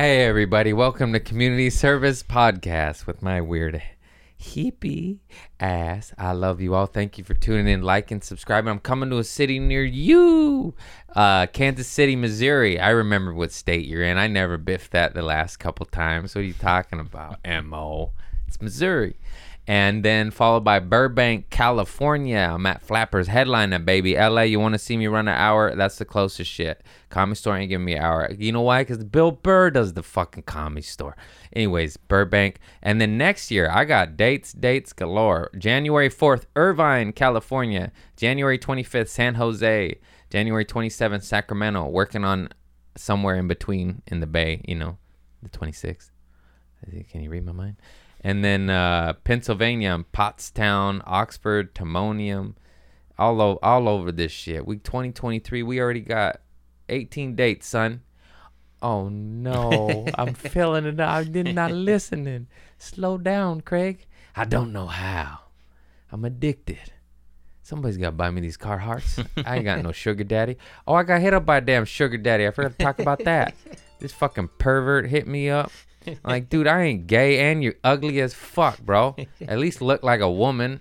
Hey, everybody, welcome to Community Service Podcast with my weird hippie ass. I love you all. Thank you for tuning in, liking, and subscribing. I'm coming to a city near you, uh, Kansas City, Missouri. I remember what state you're in. I never biffed that the last couple times. What are you talking about, MO? It's Missouri. And then followed by Burbank, California. I'm at Flappers headlining, baby. LA, you want to see me run an hour? That's the closest shit. Comedy store ain't giving me an hour. You know why? Because Bill Burr does the fucking comedy store. Anyways, Burbank. And then next year, I got dates, dates galore. January 4th, Irvine, California. January 25th, San Jose. January 27th, Sacramento. Working on somewhere in between in the Bay, you know, the 26th. Can you read my mind? And then uh, Pennsylvania, Pottstown, Oxford, Timonium, all o- all over this shit. Week 2023, we already got 18 dates, son. Oh no, I'm feeling it. I did not listening. Slow down, Craig. I don't know how. I'm addicted. Somebody's got to buy me these car Carhartts. I ain't got no sugar daddy. Oh, I got hit up by a damn sugar daddy. I forgot to talk about that. This fucking pervert hit me up. Like, dude, I ain't gay and you're ugly as fuck, bro. At least look like a woman.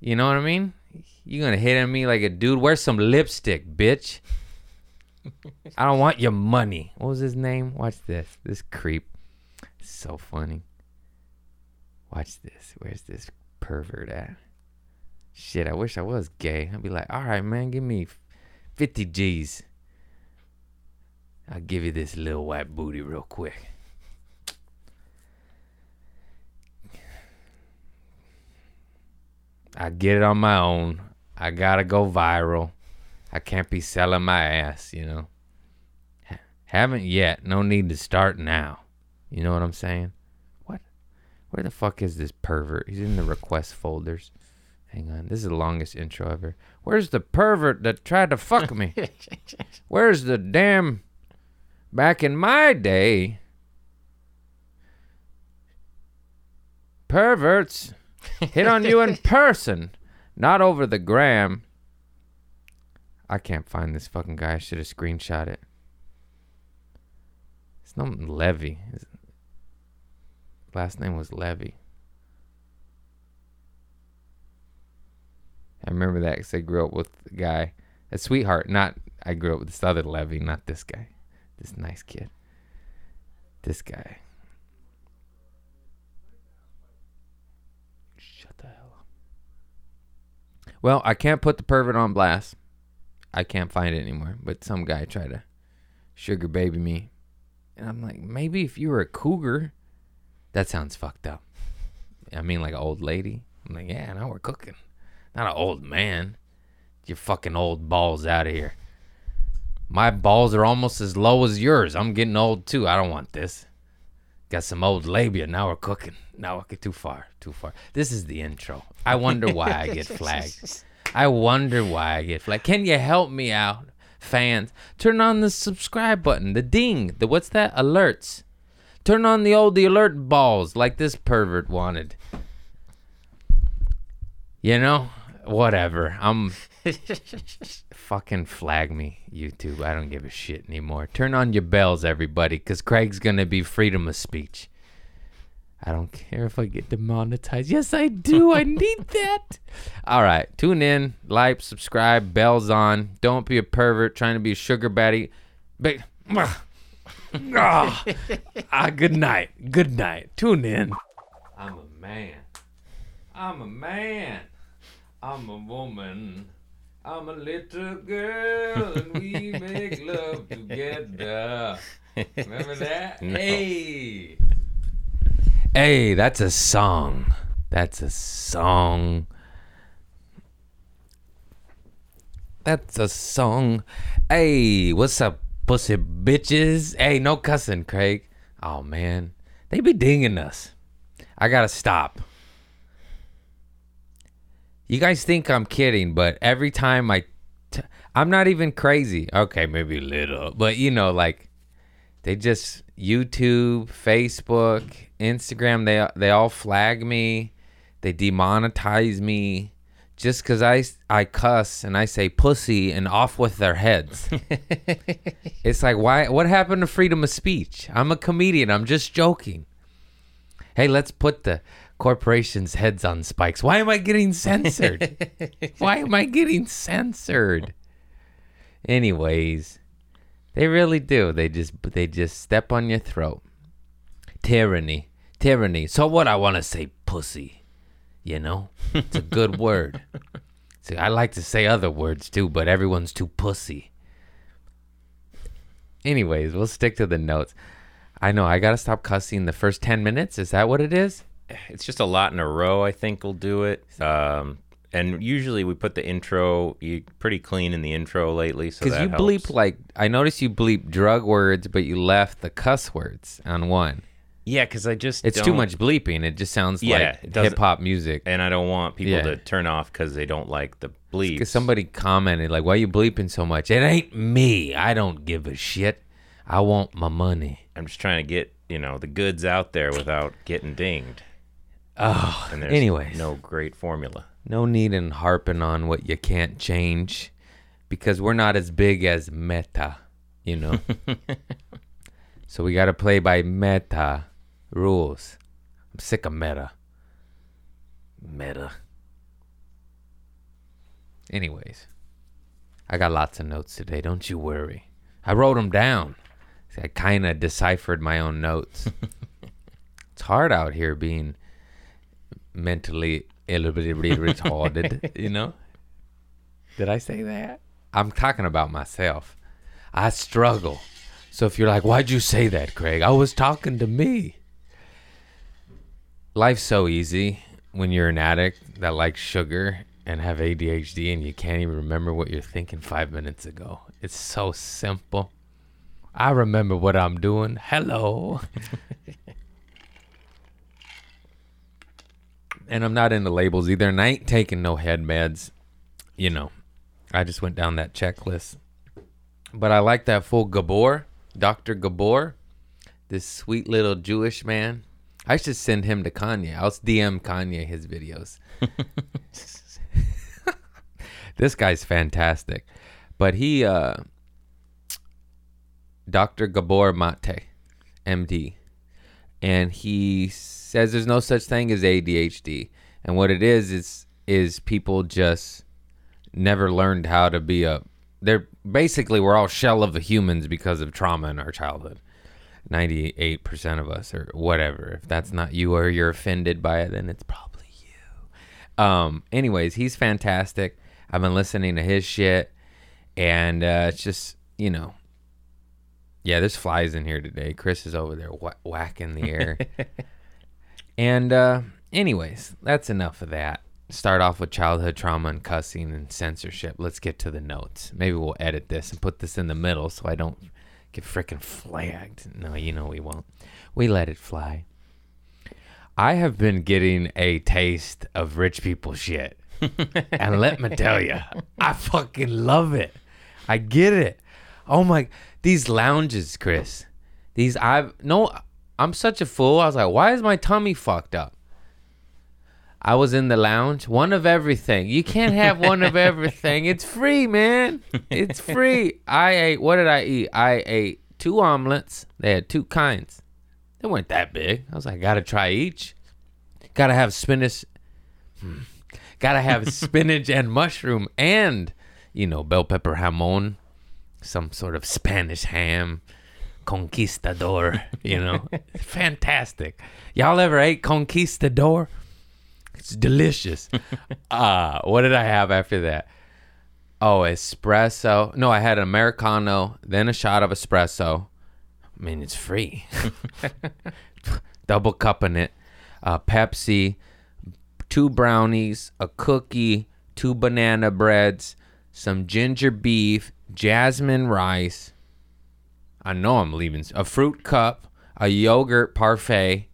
You know what I mean? You're gonna hit on me like a dude? Wear some lipstick, bitch. I don't want your money. What was his name? Watch this. This creep. So funny. Watch this. Where's this pervert at? Shit, I wish I was gay. I'd be like, all right, man, give me 50 G's. I'll give you this little white booty real quick. I get it on my own. I gotta go viral. I can't be selling my ass, you know. Haven't yet. No need to start now. You know what I'm saying? What? Where the fuck is this pervert? He's in the request folders. Hang on. This is the longest intro ever. Where's the pervert that tried to fuck me? Where's the damn. Back in my day, perverts hit on you in person, not over the gram. I can't find this fucking guy. I should have screenshot it. It's not Levy. His last name was Levy. I remember that because I grew up with the guy, a sweetheart. Not I grew up with this other Levy, not this guy, this nice kid. This guy. Shut the hell up. Well, I can't put the pervert on blast. I can't find it anymore. But some guy tried to sugar baby me. And I'm like, maybe if you were a cougar, that sounds fucked up. I mean, like an old lady. I'm like, yeah, now we're cooking. Not an old man. Get your fucking old balls out of here. My balls are almost as low as yours. I'm getting old too. I don't want this. Got some old labia. Now we're cooking. Now we're too far. Too far. This is the intro. I wonder why I get flagged. I wonder why I get flagged. Can you help me out, fans? Turn on the subscribe button, the ding, the what's that? Alerts. Turn on the old the alert balls like this pervert wanted. You know, whatever. I'm fucking flag me, YouTube. I don't give a shit anymore. Turn on your bells, everybody, because Craig's gonna be freedom of speech. I don't care if I get demonetized. Yes, I do. I need that. All right. Tune in, like, subscribe, bells on. Don't be a pervert trying to be a sugar baddie. But, ah, ah, good night. Good night. Tune in. I'm a man. I'm a man. I'm a woman. I'm a little girl and we make love together. Remember that? Hey. Hey, that's a song. That's a song. That's a song. Hey, what's up, pussy bitches? Hey, no cussing, Craig. Oh man, they be dinging us. I gotta stop. You guys think I'm kidding, but every time I, t- I'm not even crazy. Okay, maybe a little, but you know, like they just YouTube, Facebook, Instagram. They they all flag me. They demonetize me just because I, I cuss and I say pussy and off with their heads. it's like, why? What happened to freedom of speech? I'm a comedian. I'm just joking. Hey, let's put the corporations' heads on spikes. Why am I getting censored? why am I getting censored? Anyways, they really do. They just they just step on your throat. Tyranny, tyranny. So what? I want to say pussy. You know, it's a good word. See, I like to say other words too, but everyone's too pussy. Anyways, we'll stick to the notes. I know I gotta stop cussing the first ten minutes. Is that what it is? It's just a lot in a row. I think will do it. Um, and usually we put the intro pretty clean in the intro lately. So Because you helps. bleep like I noticed you bleep drug words, but you left the cuss words on one. Yeah, because I just It's too don't- much bleeping. It just sounds Yeah, like hip hop music. and I don't want people Yeah. to turn off because they don't like the bleep. Because somebody commented like, "Why you bleeping so much?" It ain't me. I don't give a shit. I want my money. I'm just trying to get you know the goods out there without getting dinged. Oh, And there's anyways, no great formula. no need in harping on what you can't change, because we're not as big as Meta, you know. so we got to play by Meta rules. I'm sick of Meta. Meta. Anyways, I got lots of notes today. Don't you worry. I wrote them down. See, I kind of deciphered my own notes. it's hard out here being mentally a little bit retarded, you know? Did I say that? I'm talking about myself. I struggle. So if you're like, why'd you say that, Craig? I was talking to me. Life's so easy when you're an addict that likes sugar and have ADHD and you can't even remember what you're thinking five minutes ago. It's so simple. I remember what I'm doing. Hello. and I'm not into labels either, and I ain't taking no head meds. You know, I just went down that checklist. But I like that full Gabor, Dr. Gabor, this sweet little Jewish man. I should send him to Kanye. I'll DM Kanye his videos. this guy's fantastic. But he, uh, Dr. Gabor Mate, MD, and he says there's no such thing as ADHD. And what it is is is people just never learned how to be a they're basically we're all shell of humans because of trauma in our childhood. 98% of us or whatever. If that's not you or you're offended by it, then it's probably you. Um anyways, he's fantastic. I've been listening to his shit and uh it's just, you know, yeah, there's flies in here today. Chris is over there wha- whacking the air. and uh, anyways, that's enough of that. Start off with childhood trauma and cussing and censorship. Let's get to the notes. Maybe we'll edit this and put this in the middle so I don't get freaking flagged. No, you know we won't. We let it fly. I have been getting a taste of rich people shit. and let me tell you, I fucking love it. I get it. Oh my, these lounges, Chris. These I've no, I'm such a fool. I was like, why is my tummy fucked up? I was in the lounge, one of everything. You can't have one of everything. It's free, man. It's free. I ate. What did I eat? I ate two omelets. They had two kinds. They weren't that big. I was like, gotta try each. Gotta have spinach. Hmm. Gotta have spinach and mushroom and you know bell pepper jamon, some sort of Spanish ham, conquistador. You know, fantastic. Y'all ever ate conquistador? It's delicious. uh, what did I have after that? Oh, espresso. No, I had an Americano, then a shot of espresso. I mean, it's free. Double cupping it. Uh, Pepsi, two brownies, a cookie, two banana breads, some ginger beef, jasmine rice. I know I'm leaving. A fruit cup, a yogurt parfait.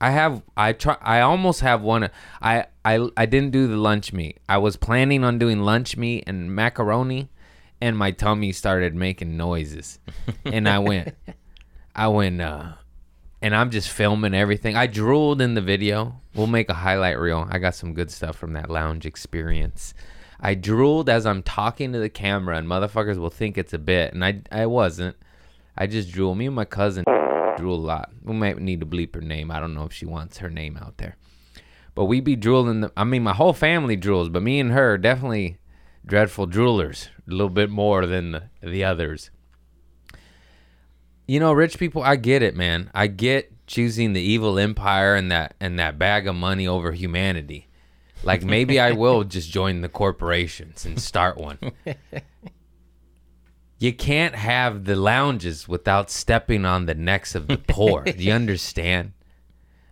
I have I try I almost have one I I I didn't do the lunch meat. I was planning on doing lunch meat and macaroni and my tummy started making noises. and I went I went uh and I'm just filming everything. I drooled in the video. We'll make a highlight reel. I got some good stuff from that lounge experience. I drooled as I'm talking to the camera, and motherfuckers will think it's a bit, and I I wasn't. I just drool. Me and my cousin drool a lot. We might need to bleep her name. I don't know if she wants her name out there. But we be drooling. The, I mean, my whole family drools, but me and her definitely dreadful droolers. A little bit more than the, the others. You know, rich people, I get it, man. I get choosing the evil empire and that and that bag of money over humanity. Like maybe I will just join the corporations and start one. You can't have the lounges without stepping on the necks of the poor. Do you understand?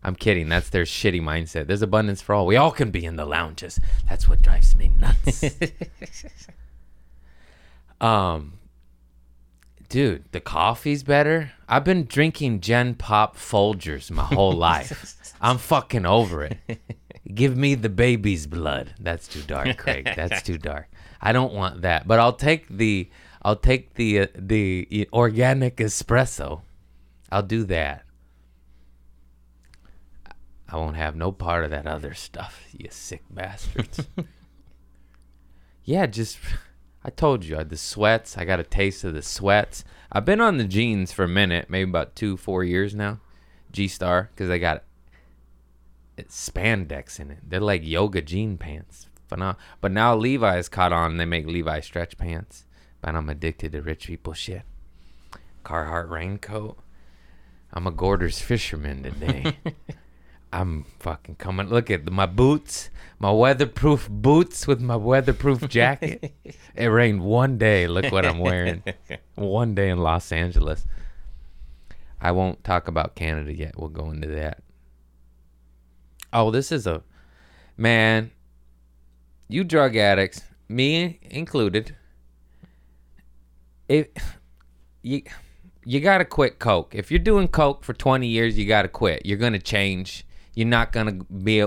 I'm kidding. That's their shitty mindset. There's abundance for all. We all can be in the lounges. That's what drives me nuts. um, dude, the coffee's better. I've been drinking Gen Pop Folgers my whole life. I'm fucking over it. Give me the baby's blood. That's too dark, Craig. That's too dark. I don't want that. But I'll take the I'll take the uh, the organic espresso. I'll do that. I won't have no part of that other stuff, you sick bastards. yeah, just I told you, I the sweats. I got a taste of the sweats. I've been on the jeans for a minute, maybe about two, four years now. G Star, because I got spandex in it. They're like yoga jean pants. But now Levi's caught on. They make Levi stretch pants. But I'm addicted to rich people shit. Carhartt raincoat. I'm a Gorton's fisherman today. I'm fucking coming. Look at my boots, my weatherproof boots with my weatherproof jacket. it rained one day. Look what I'm wearing. one day in Los Angeles. I won't talk about Canada yet. We'll go into that. Oh, this is a man. You drug addicts, me included. If you you gotta quit coke. If you're doing coke for 20 years, you gotta quit. You're gonna change you're not gonna be.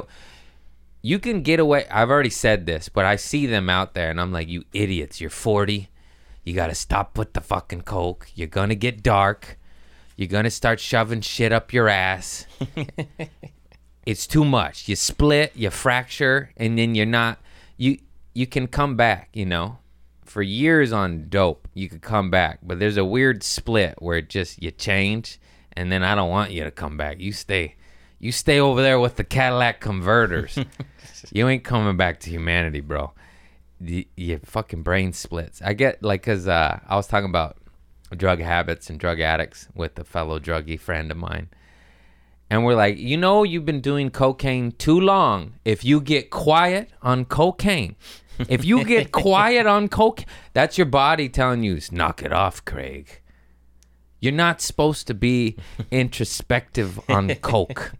You can get away. I've already said this, but I see them out there, and I'm like, you idiots. You're 40. You gotta stop with the fucking coke. You're gonna get dark. You're gonna start shoving shit up your ass. it's too much. You split, you fracture, and then you're not. You you can come back. You know, for years on dope, you could come back, but there's a weird split where it just you change, and then I don't want you to come back. You stay you stay over there with the Cadillac converters. you ain't coming back to humanity, bro. You, your fucking brain splits. I get like, cause uh, I was talking about drug habits and drug addicts with a fellow druggy friend of mine. And we're like, you know, you've been doing cocaine too long. If you get quiet on cocaine, if you get quiet on coke, that's your body telling you, knock it off, Craig. You're not supposed to be introspective on coke.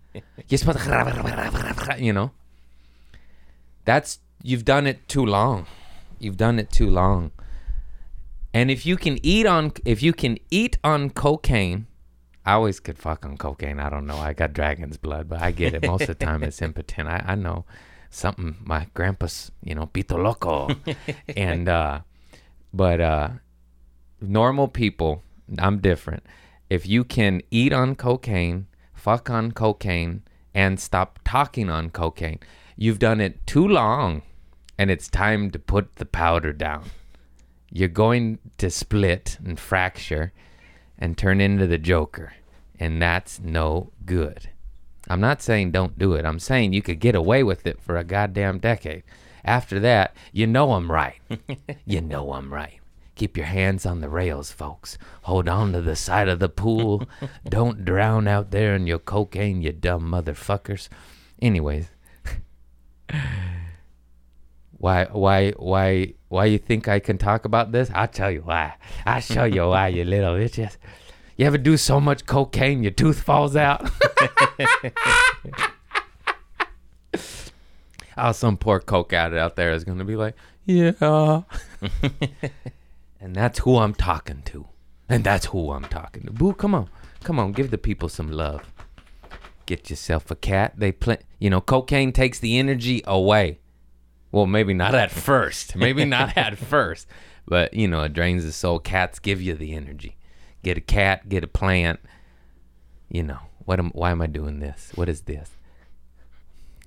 You're supposed to, you know. That's you've done it too long. You've done it too long. And if you can eat on if you can eat on cocaine, I always could fuck on cocaine. I don't know. I got dragon's blood, but I get it. Most of the time it's impotent. I, I know something my grandpa's, you know, pito loco. and uh but uh normal people I'm different. If you can eat on cocaine, fuck on cocaine, and stop talking on cocaine, you've done it too long and it's time to put the powder down. You're going to split and fracture and turn into the Joker, and that's no good. I'm not saying don't do it. I'm saying you could get away with it for a goddamn decade. After that, you know I'm right. you know I'm right. Keep your hands on the rails, folks. Hold on to the side of the pool. Don't drown out there in your cocaine, you dumb motherfuckers. Anyways, why, why, why, why you think I can talk about this? I'll tell you why. I'll show you why, you little bitches. You ever do so much cocaine your tooth falls out? oh, some poor coke addict out there is gonna be like, yeah. And that's who I'm talking to. And that's who I'm talking to. Boo, come on. Come on, give the people some love. Get yourself a cat. They play, you know, cocaine takes the energy away. Well, maybe not at first. Maybe not at first. But, you know, it drains the soul. Cats give you the energy. Get a cat, get a plant, you know, What am? Why am I doing this? What is this?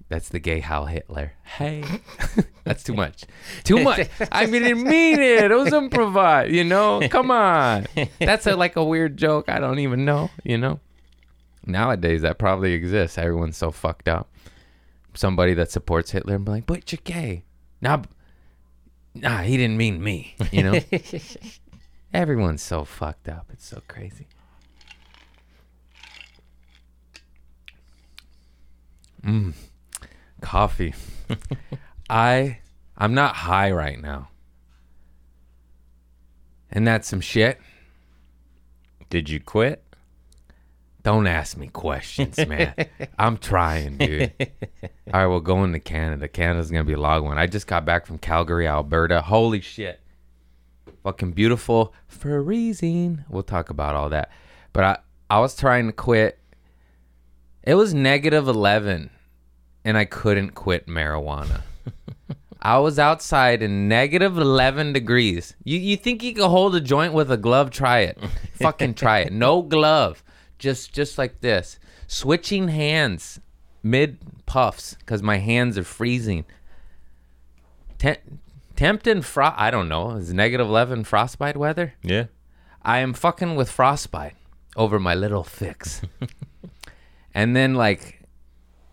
That's the gay Hal Hitler. Hey, that's too much. Too much. I mean, didn't mean it. It was improvised. You know, come on. That's a, like a weird joke. I don't even know. You know, nowadays that probably exists. Everyone's so fucked up. Somebody that supports Hitler and be like, but you're gay. Nah, nah, he didn't mean me. You know. Everyone's so fucked up. It's so crazy. Mm. Coffee. I I'm not high right now. And that's some shit. Did you quit? Don't ask me questions, man. I'm trying, dude. All right, well, going to Canada. Canada's gonna be a long one. I just got back from Calgary, Alberta. Holy shit, fucking beautiful, for freezing. We'll talk about all that. But I, I was trying to quit. It was negative eleven, and I couldn't quit marijuana. I was outside in negative 11 degrees. You you think you could hold a joint with a glove? Try it. Fucking try it. No glove. Just just like this. Switching hands mid puffs cuz my hands are freezing. Tem- tempting fro I don't know. Is negative 11 frostbite weather? Yeah. I am fucking with frostbite over my little fix. and then like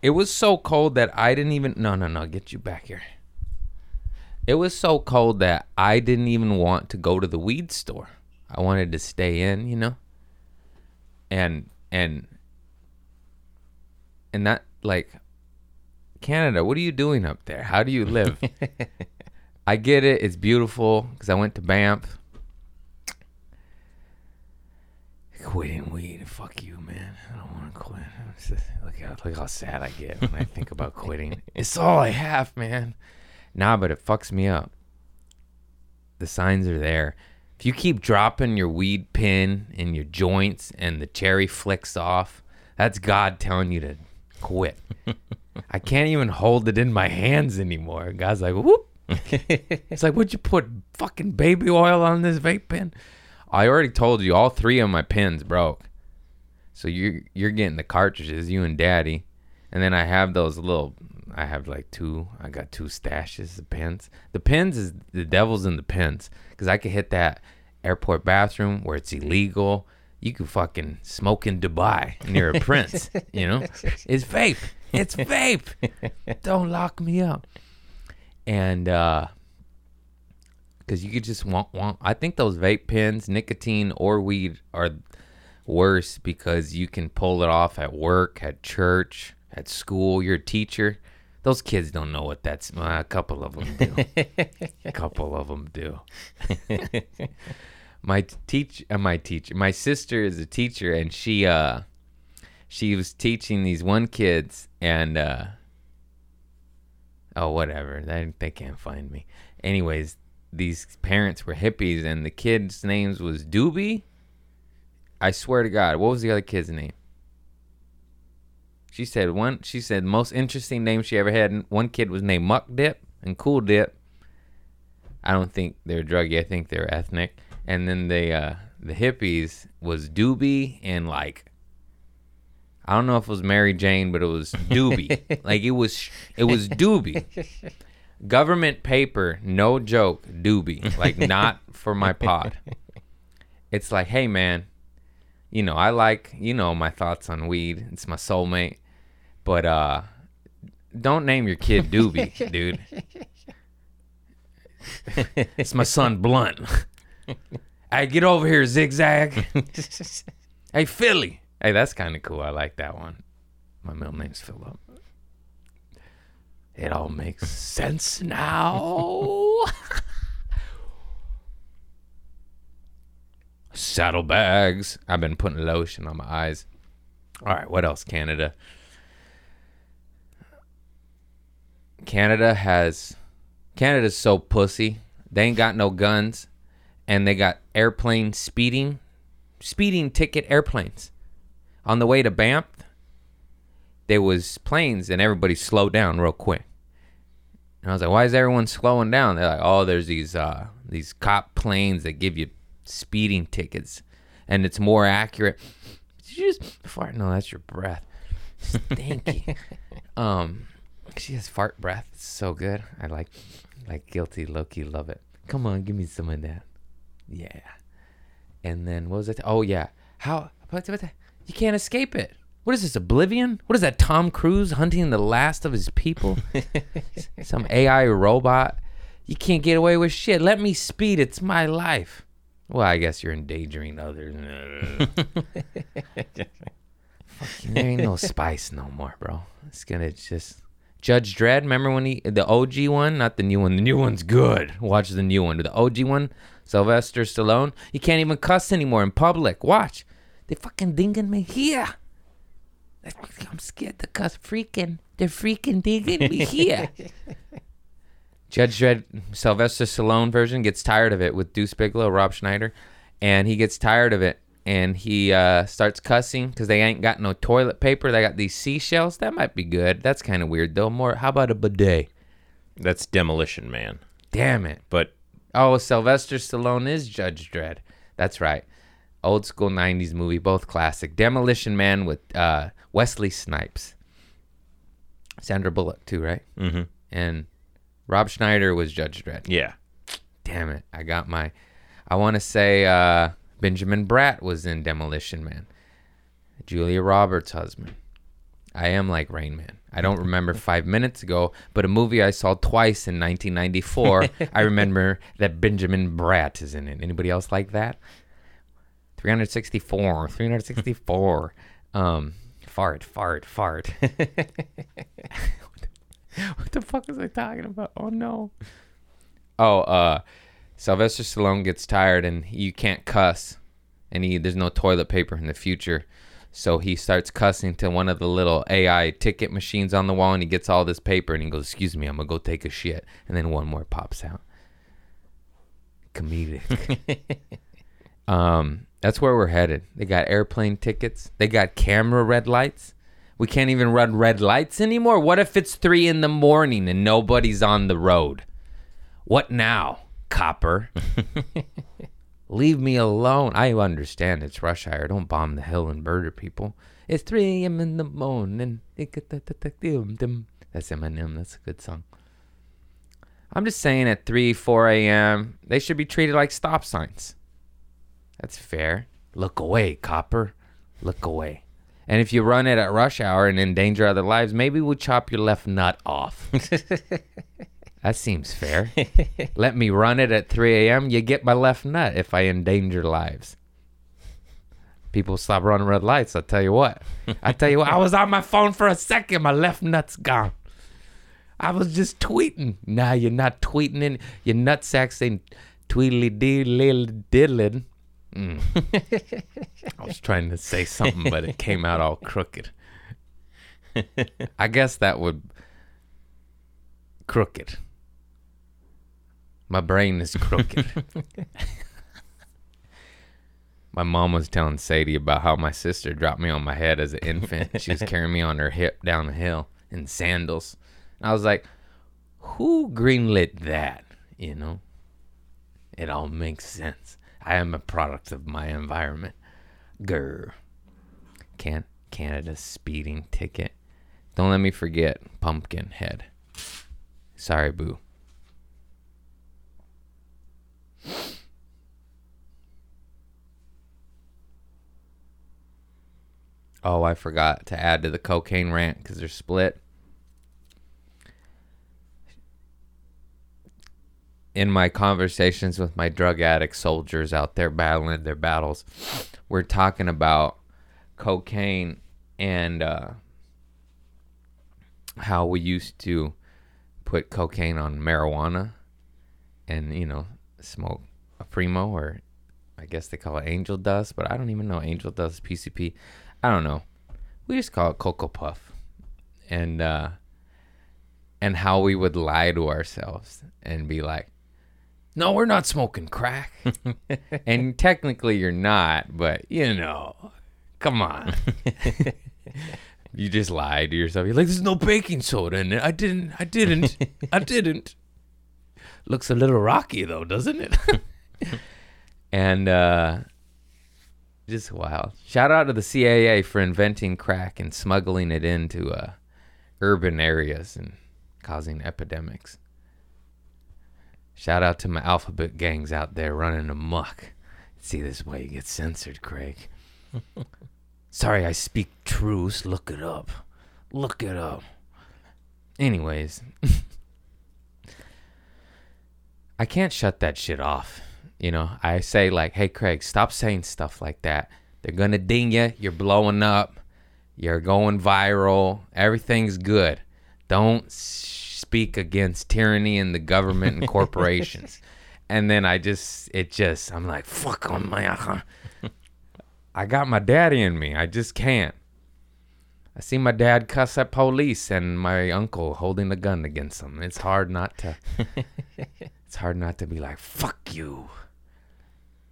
it was so cold that I didn't even no no no get you back here. It was so cold that I didn't even want to go to the weed store. I wanted to stay in, you know? And and and that like Canada, what are you doing up there? How do you live? I get it. It's beautiful because I went to Banff. Quitting weed. Fuck you, man. I don't want to quit. Just- Look how, look how sad I get when I think about quitting. It's all I have, man. Nah, but it fucks me up. The signs are there. If you keep dropping your weed pin in your joints and the cherry flicks off, that's God telling you to quit. I can't even hold it in my hands anymore. God's like, whoop. it's like, would you put fucking baby oil on this vape pen? I already told you all three of my pins broke. So you're you're getting the cartridges, you and daddy. And then I have those little I have like two I got two stashes of pens. The pens is the devil's in the pens Cause I could hit that airport bathroom where it's illegal. You could fucking smoke in Dubai near a prince, you know? It's vape. It's vape. Don't lock me up. And uh because you could just want want. I think those vape pens, nicotine or weed, are worse because you can pull it off at work, at church, at school. You're a teacher. Those kids don't know what that's. Well, a couple of them do. a couple of them do. my teach, uh, my teacher, my sister is a teacher, and she uh, she was teaching these one kids, and uh, oh whatever, they they can't find me. Anyways, these parents were hippies, and the kid's names was Doobie. I swear to God, what was the other kid's name? She said one. She said most interesting name she ever had. One kid was named Muck Dip and Cool Dip. I don't think they're druggy. I think they're ethnic. And then the uh, the hippies was Doobie and like I don't know if it was Mary Jane, but it was Doobie. like it was it was Doobie. Government paper, no joke, Doobie. Like not for my pod. It's like, hey man, you know, I like, you know, my thoughts on weed. It's my soulmate. But uh don't name your kid Doobie, dude. it's my son Blunt. hey, get over here, zigzag. hey, Philly. Hey, that's kind of cool. I like that one. My middle name's Philip. It all makes sense now. Saddlebags. I've been putting lotion on my eyes. All right, what else? Canada. Canada has Canada's so pussy. They ain't got no guns and they got airplane speeding speeding ticket airplanes. On the way to Banff, there was planes and everybody slowed down real quick. And I was like, why is everyone slowing down? They're like, oh, there's these uh these cop planes that give you speeding tickets and it's more accurate. Did you just fart? No, that's your breath. Stinky. um, she has fart breath. It's so good. I like, like guilty Loki. Love it. Come on, give me some of that. Yeah. And then what was it? Oh yeah. How? What, what, you can't escape it. What is this? Oblivion? What is that? Tom Cruise hunting the last of his people? Some AI robot? You can't get away with shit. Let me speed. It's my life. Well, I guess you're endangering others. Fucking, there ain't no spice no more, bro. It's gonna just Judge Dredd. Remember when he the OG one, not the new one. The new one's good. Watch the new one. The OG one, Sylvester Stallone. You can't even cuss anymore in public. Watch. They fucking dinging me here. I'm scared to cuss. Freaking, they're freaking dinging me here. Judge Dredd, Sylvester Stallone version gets tired of it with Deuce Bigalow, Rob Schneider, and he gets tired of it and he uh, starts cussing because they ain't got no toilet paper. They got these seashells. That might be good. That's kind of weird though. More, how about a bidet? That's Demolition Man. Damn it. But Oh, Sylvester Stallone is Judge Dredd. That's right. Old school 90s movie, both classic. Demolition Man with uh, Wesley Snipes. Sandra Bullock, too, right? mhm. And Rob Schneider was Judge Dredd. yeah, Damn it. I got my. I want to say uh, Benjamin Bratt was in Demolition Man. Julia Roberts' husband. I am like Rain Man. I don't remember five minutes ago, but a movie I saw twice in 1994. I remember that Benjamin Bratt is in it. Anybody else like that? 364, 364. Um, fart, fart, fart. what the fuck was I talking about? Oh no. Oh, uh, Sylvester Stallone gets tired and you can't cuss, and he there's no toilet paper in the future, so he starts cussing to one of the little AI ticket machines on the wall, and he gets all this paper, and he goes, "Excuse me, I'm gonna go take a shit," and then one more pops out. Comedic. um, that's where we're headed. They got airplane tickets. They got camera red lights. We can't even run red lights anymore. What if it's three in the morning and nobody's on the road? What now, copper? Leave me alone. I understand it's rush hour. Don't bomb the hill and murder people. It's 3 a.m. in the morning. That's Eminem. That's a good song. I'm just saying at 3, 4 a.m., they should be treated like stop signs. That's fair. Look away, copper. Look away. And if you run it at rush hour and endanger other lives, maybe we'll chop your left nut off. that seems fair. Let me run it at 3 a.m. You get my left nut if I endanger lives. People stop running red lights. I'll tell you what. I tell you what. I was on my phone for a second. My left nut's gone. I was just tweeting. Nah, you're not tweeting in. Your nutsack ain't tweedly dee diddling. Mm. I was trying to say something, but it came out all crooked. I guess that would crooked. My brain is crooked. my mom was telling Sadie about how my sister dropped me on my head as an infant. she was carrying me on her hip down the hill in sandals. And I was like, who greenlit that? You know? It all makes sense. I am a product of my environment. Grr. Can Canada speeding ticket. Don't let me forget Pumpkinhead. Sorry, boo. Oh, I forgot to add to the cocaine rant because they're split. in my conversations with my drug addict soldiers out there battling their battles, we're talking about cocaine and uh, how we used to put cocaine on marijuana and, you know, smoke a primo or I guess they call it angel dust, but I don't even know angel dust, PCP. I don't know. We just call it Cocoa Puff. And, uh, and how we would lie to ourselves and be like, no, we're not smoking crack. and technically you're not, but you know, come on. you just lied to yourself. You're like, there's no baking soda in it. I didn't, I didn't, I didn't. Looks a little rocky though, doesn't it? and uh Just wild. Shout out to the CIA for inventing crack and smuggling it into uh, urban areas and causing epidemics. Shout out to my alphabet gangs out there running amok. See, this way you get censored, Craig. Sorry, I speak truth. Look it up. Look it up. Anyways, I can't shut that shit off. You know, I say like, "Hey, Craig, stop saying stuff like that. They're gonna ding you. You're blowing up. You're going viral. Everything's good. Don't speak against tyranny and the government and corporations." and then I just, it just, I'm like, "Fuck on my." Uh-huh. I got my daddy in me. I just can't. I see my dad cuss at police and my uncle holding a gun against him. It's hard not to. it's hard not to be like, fuck you.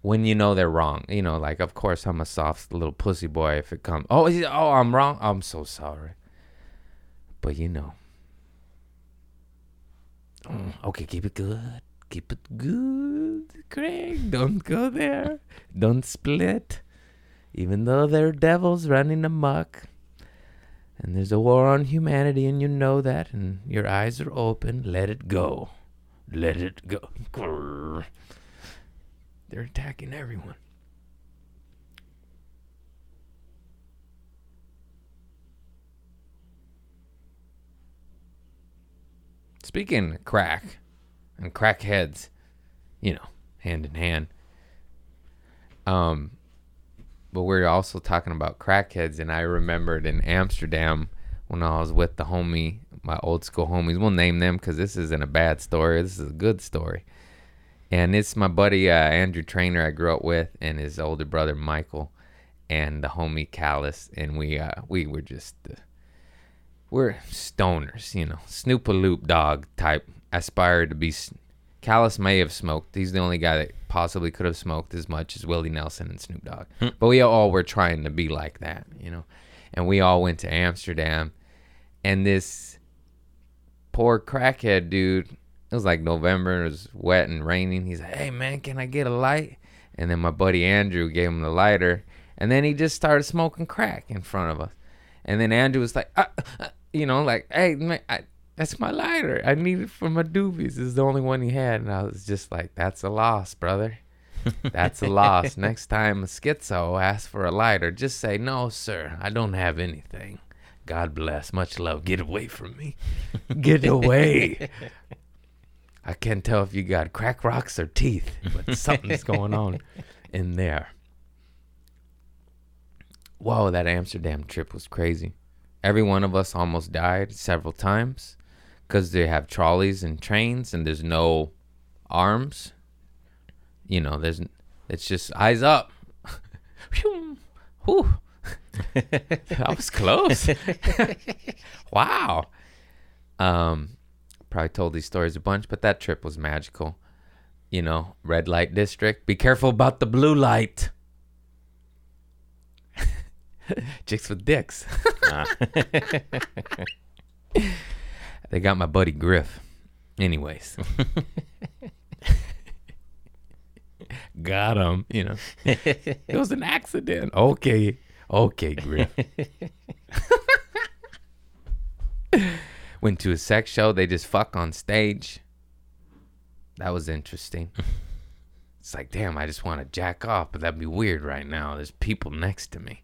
When you know they're wrong. You know, like, of course, I'm a soft little pussy boy if it comes. Oh, oh, I'm wrong. I'm so sorry. But you know. Mm, Okay, keep it good. Keep it good, Craig. Don't go there. Don't split. Even though there are devils running amok. And there's a war on humanity, and you know that, and your eyes are open. Let it go. Let it go. Grrr. They're attacking everyone. Speaking of crack and crackheads, you know, hand in hand. Um, but we're also talking about crackheads, and I remembered in Amsterdam when I was with the homie, my old school homies. We'll name them because this isn't a bad story. This is a good story. And it's my buddy uh, Andrew Trainer I grew up with, and his older brother Michael, and the homie Callus, and we uh, we were just uh, we're stoners, you know, Snoop a Loop dog type. Aspired to be. s- Callus may have smoked. He's the only guy that possibly could have smoked as much as Willie Nelson and Snoop Dogg. But we all were trying to be like that, you know. And we all went to Amsterdam, and this poor crackhead dude. It was like November. It was wet and raining. He's like, "Hey man, can I get a light?" And then my buddy Andrew gave him the lighter, and then he just started smoking crack in front of us. And then Andrew was like, uh, uh, you know, like, "Hey man, I, that's my lighter. I need it for my doobies. Is the only one he had." And I was just like, "That's a loss, brother. That's a loss. Next time a schizo asks for a lighter, just say, "No, sir, I don't have anything." God bless. Much love. Get away from me. Get away. I can't tell if you got crack rocks or teeth, but something's going on in there. Whoa, that Amsterdam trip was crazy. Every one of us almost died several times because they have trolleys and trains and there's no arms. You know, there's it's just eyes up. Whew. that was close. wow. Um, probably told these stories a bunch, but that trip was magical. You know, red light district. Be careful about the blue light. Chicks with dicks. Ah. they got my buddy Griff. Anyways. got him, you know. it was an accident. Okay. Okay, Griff. Went to a sex show. They just fuck on stage. That was interesting. It's like, damn, I just want to jack off, but that'd be weird right now. There's people next to me.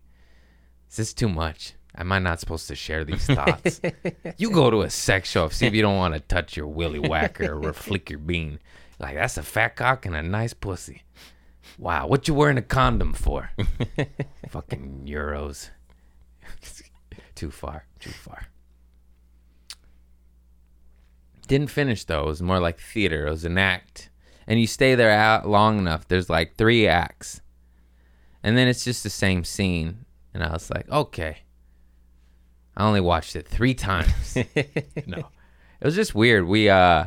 Is this too much? Am I not supposed to share these thoughts? you go to a sex show, see if you don't want to touch your willy whacker or flick your bean. Like, that's a fat cock and a nice pussy. Wow, what you wearing a condom for? Fucking euros. too far, too far. Didn't finish though. It was more like theater. It was an act. And you stay there out long enough. There's like three acts. And then it's just the same scene. And I was like, okay. I only watched it three times. no. It was just weird. We uh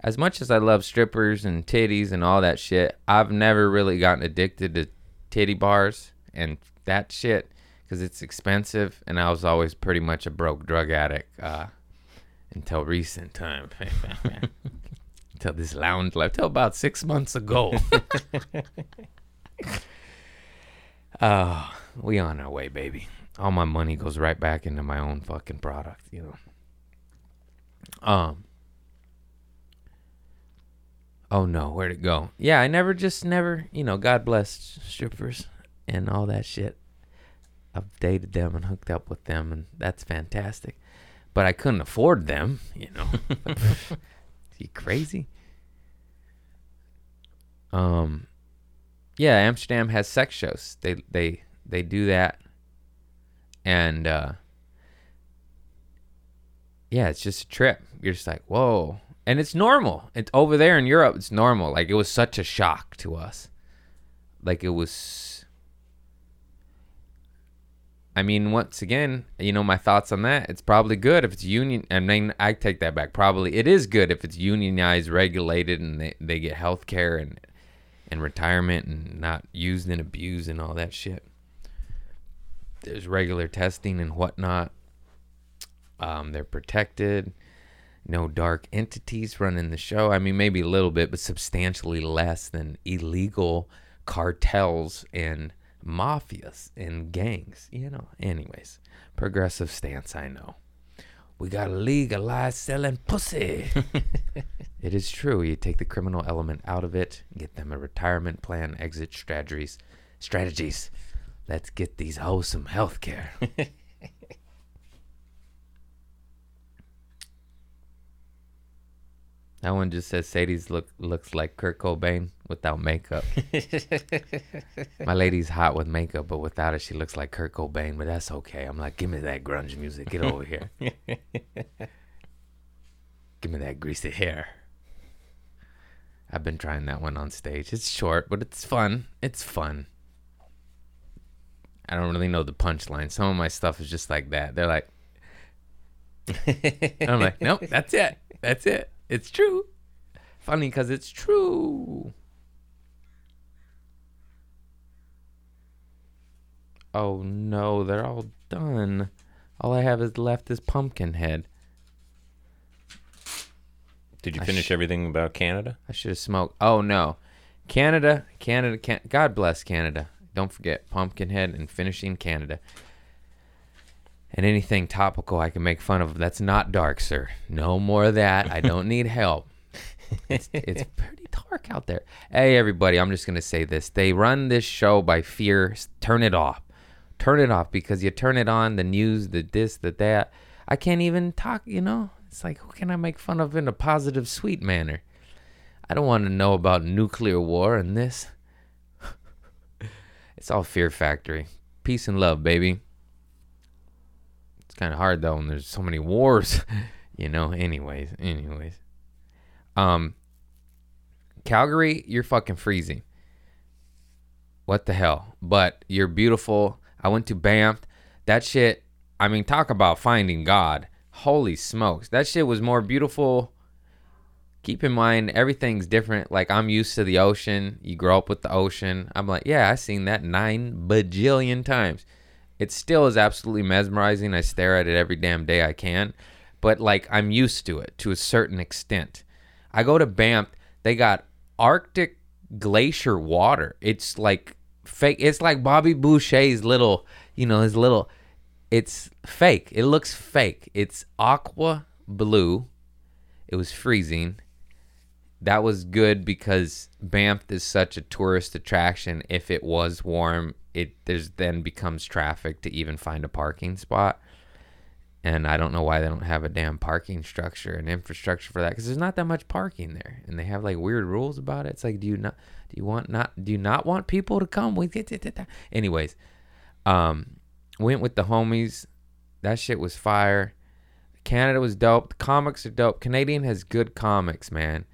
as much as I love strippers and titties and all that shit, I've never really gotten addicted to titty bars and that shit because it's expensive, and I was always pretty much a broke drug addict uh, until recent time. until this lounge life, till about six months ago. Oh, we on our way, baby. All my money goes right back into my own fucking product, you know. Um. Oh no, where'd it go? Yeah, I never just never, you know, God bless strippers and all that shit. I've dated them and hooked up with them and that's fantastic. But I couldn't afford them, you know. you crazy? Um yeah, Amsterdam has sex shows. They they they do that. And uh yeah, it's just a trip. You're just like, whoa. And it's normal. It's over there in Europe, it's normal. Like it was such a shock to us. Like it was I mean, once again, you know, my thoughts on that. It's probably good if it's union. I mean, I take that back. Probably it is good if it's unionized, regulated, and they, they get health care and and retirement and not used and abused and all that shit. There's regular testing and whatnot. Um, they're protected. No dark entities running the show. I mean, maybe a little bit, but substantially less than illegal cartels and mafias and gangs. You know. Anyways, progressive stance. I know. We gotta legalize selling pussy. it is true. You take the criminal element out of it, get them a retirement plan, exit strategies. Strategies. Let's get these hoes some health care. that one just says Sadie's look looks like Kurt Cobain without makeup. My lady's hot with makeup, but without it, she looks like Kurt Cobain. But that's okay. I'm like, give me that grunge music. Get over here. give me that greasy hair. I've been trying that one on stage. It's short, but it's fun. It's fun. I don't really know the punchline. Some of my stuff is just like that. They're like, I'm like, nope, that's it. That's it. It's true. Funny because it's true. Oh no, they're all done. All I have is left is pumpkin head. Did you I finish sh- everything about Canada? I should have smoked. Oh no, Canada, Canada, can- God bless Canada. Don't forget Pumpkinhead and finishing Canada. And anything topical I can make fun of that's not dark, sir. No more of that. I don't need help. It's, it's pretty dark out there. Hey, everybody, I'm just going to say this. They run this show by fear. Turn it off. Turn it off because you turn it on, the news, the this, the that. I can't even talk, you know? It's like, who can I make fun of in a positive, sweet manner? I don't want to know about nuclear war and this. it's all fear factory. Peace and love, baby. Kind of hard though when there's so many wars, you know. Anyways, anyways. Um Calgary, you're fucking freezing. What the hell? But you're beautiful. I went to Banff. That shit, I mean, talk about finding God. Holy smokes. That shit was more beautiful. Keep in mind, everything's different. Like, I'm used to the ocean. You grow up with the ocean. I'm like, yeah, I've seen that nine bajillion times. It still is absolutely mesmerizing. I stare at it every damn day I can. But, like, I'm used to it to a certain extent. I go to Banff, they got Arctic glacier water. It's like fake. It's like Bobby Boucher's little, you know, his little. It's fake. It looks fake. It's aqua blue. It was freezing. That was good because Banff is such a tourist attraction. If it was warm, it there's then becomes traffic to even find a parking spot. And I don't know why they don't have a damn parking structure and infrastructure for that because there's not that much parking there, and they have like weird rules about it. It's like, do you not, do you want not, do you not want people to come? We. Anyways, um, went with the homies. That shit was fire. Canada was dope. The comics are dope. Canadian has good comics, man.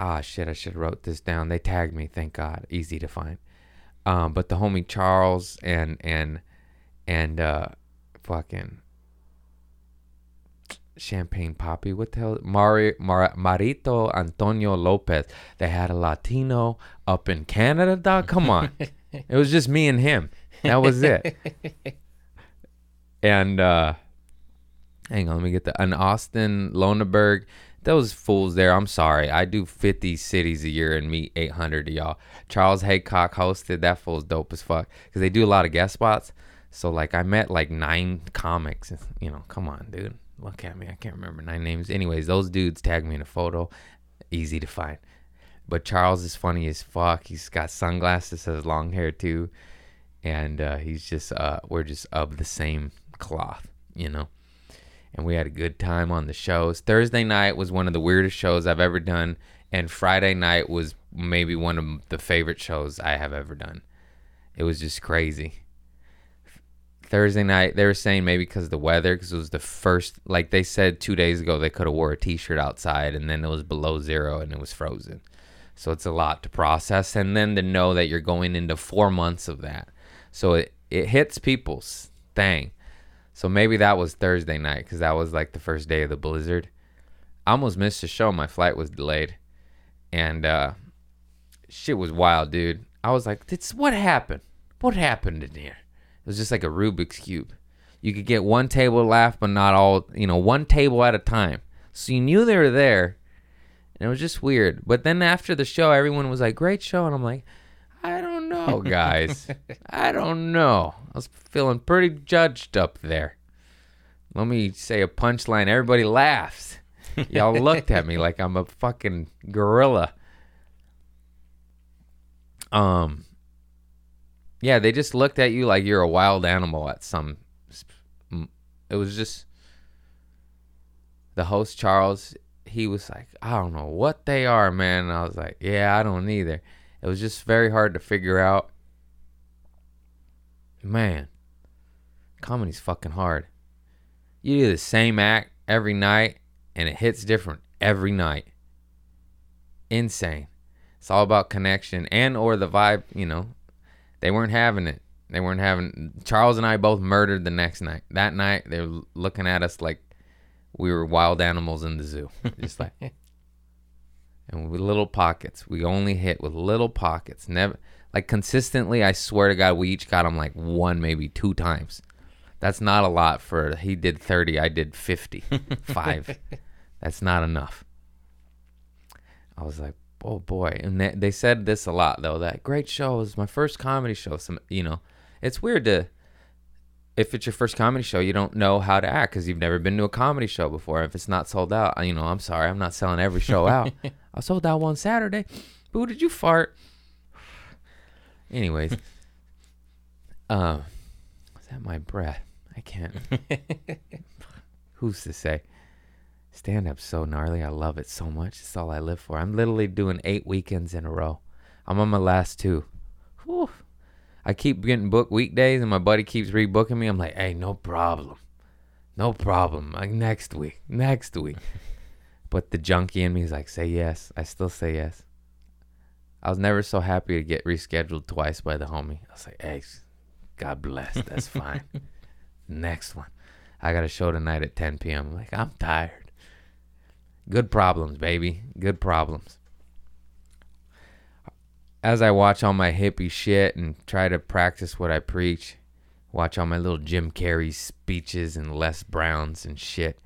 Ah, shit, I should have wrote this down. They tagged me, thank God. Easy to find. Um, but the homie Charles and and and uh, fucking Champagne Poppy. What the hell? Mari, Mar, Marito Antonio Lopez. They had a Latino up in Canada, dog. Come on. it was just me and him. That was it. and uh hang on, let me get the an Austin Loneberg. Those fools there. I'm sorry. I do 50 cities a year and meet 800 of y'all. Charles Haycock hosted. That fool's dope as fuck because they do a lot of guest spots. So like I met like nine comics. You know, come on, dude. Look at me. I can't remember nine names. Anyways, those dudes tagged me in a photo. Easy to find. But Charles is funny as fuck. He's got sunglasses, has long hair too, and uh, he's just uh, we're just of the same cloth, you know. And we had a good time on the shows. Thursday night was one of the weirdest shows I've ever done, and Friday night was maybe one of the favorite shows I have ever done. It was just crazy. Thursday night, they were saying maybe because of the weather, because it was the first, like they said two days ago, they could have wore a t-shirt outside, and then it was below zero and it was frozen. So it's a lot to process, and then to know that you're going into four months of that, so it it hits people's thing. So maybe that was Thursday night, because that was like the first day of the blizzard. I almost missed the show. My flight was delayed, and uh, shit was wild, dude. I was like, "This what happened? What happened in here?" It was just like a Rubik's cube. You could get one table laugh, but not all. You know, one table at a time. So you knew they were there, and it was just weird. But then after the show, everyone was like, "Great show," and I'm like, "I don't know, guys. I don't know. I was feeling pretty judged up there." Let me say a punchline. Everybody laughs. Y'all looked at me like I'm a fucking gorilla. Um, yeah, they just looked at you like you're a wild animal at some. It was just the host Charles. He was like, I don't know what they are, man. And I was like, Yeah, I don't either. It was just very hard to figure out. Man, comedy's fucking hard. You do the same act every night, and it hits different every night. Insane. It's all about connection and or the vibe, you know, they weren't having it. They weren't having. Charles and I both murdered the next night. That night, they were looking at us like we were wild animals in the zoo, just like. And with little pockets, we only hit with little pockets. Never like consistently. I swear to God, we each got them like one, maybe two times. That's not a lot for. He did thirty. I did fifty. Five. That's not enough. I was like, oh boy and they, they said this a lot though that great show is my first comedy show some you know it's weird to if it's your first comedy show you don't know how to act because you've never been to a comedy show before if it's not sold out you know i'm sorry i'm not selling every show out i sold out one saturday boo did you fart anyways um is that my breath i can't who's to say Stand up so gnarly. I love it so much. It's all I live for. I'm literally doing eight weekends in a row. I'm on my last two. Whew. I keep getting booked weekdays, and my buddy keeps rebooking me. I'm like, hey, no problem. No problem. Like next week. Next week. but the junkie in me is like, say yes. I still say yes. I was never so happy to get rescheduled twice by the homie. I was like, hey, God bless. That's fine. Next one. I got a show tonight at 10 p.m. I'm like, I'm tired. Good problems, baby. Good problems. As I watch all my hippie shit and try to practice what I preach, watch all my little Jim Carrey speeches and Les Browns and shit.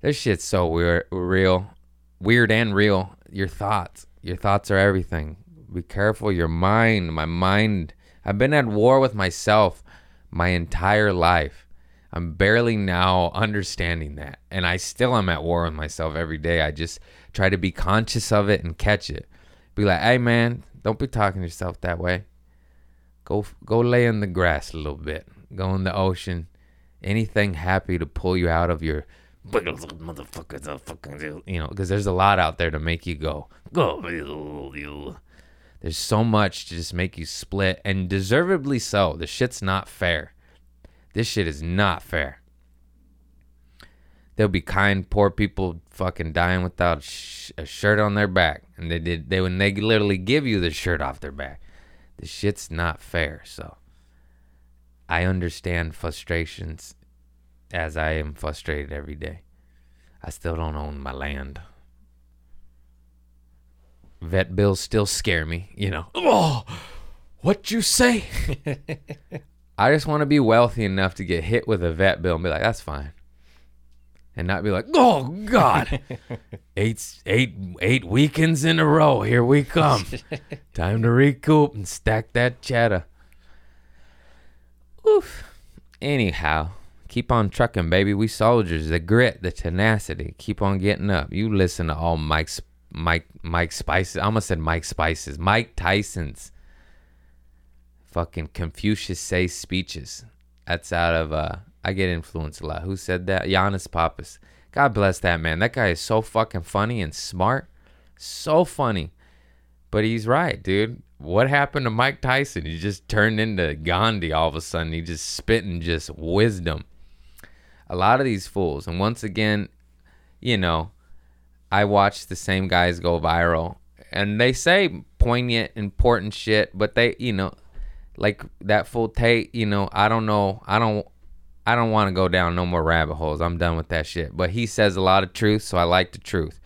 This shit's so weird, real, weird and real. Your thoughts, your thoughts are everything. Be careful. Your mind, my mind. I've been at war with myself my entire life. I'm barely now understanding that. And I still am at war with myself every day. I just try to be conscious of it and catch it. Be like, hey man, don't be talking to yourself that way. Go go lay in the grass a little bit. Go in the ocean. Anything happy to pull you out of your motherfuckers, you know, because there's a lot out there to make you go, go. You There's so much to just make you split, and deservedly so. The shit's not fair. This shit is not fair. There'll be kind, poor people fucking dying without sh- a shirt on their back, and they did they when they literally give you the shirt off their back. the shit's not fair. So I understand frustrations as I am frustrated every day. I still don't own my land. Vet bills still scare me, you know. Oh, what you say? I just want to be wealthy enough to get hit with a vet bill and be like, that's fine. And not be like, "Oh God, eight eight eight weekends in a row. Here we come. Time to recoup and stack that cheddar." Oof. Anyhow, keep on trucking, baby. We soldiers. The grit, the tenacity. Keep on getting up. You listen to all Mike's Mike Mike Spices. I almost said Mike Spices. Mike Tyson's fucking Confucius say speeches. That's out of uh I get influenced a lot. Who said that? Giannis Papas. God bless that man. That guy is so fucking funny and smart. So funny. But he's right, dude. What happened to Mike Tyson? He just turned into Gandhi all of a sudden. He just spitting just wisdom. A lot of these fools, and once again, you know, I watch the same guys go viral and they say poignant, important shit, but they, you know, like that full Tate, you know, I don't know. I don't I don't want to go down no more rabbit holes. I'm done with that shit. But he says a lot of truth, so I like the truth.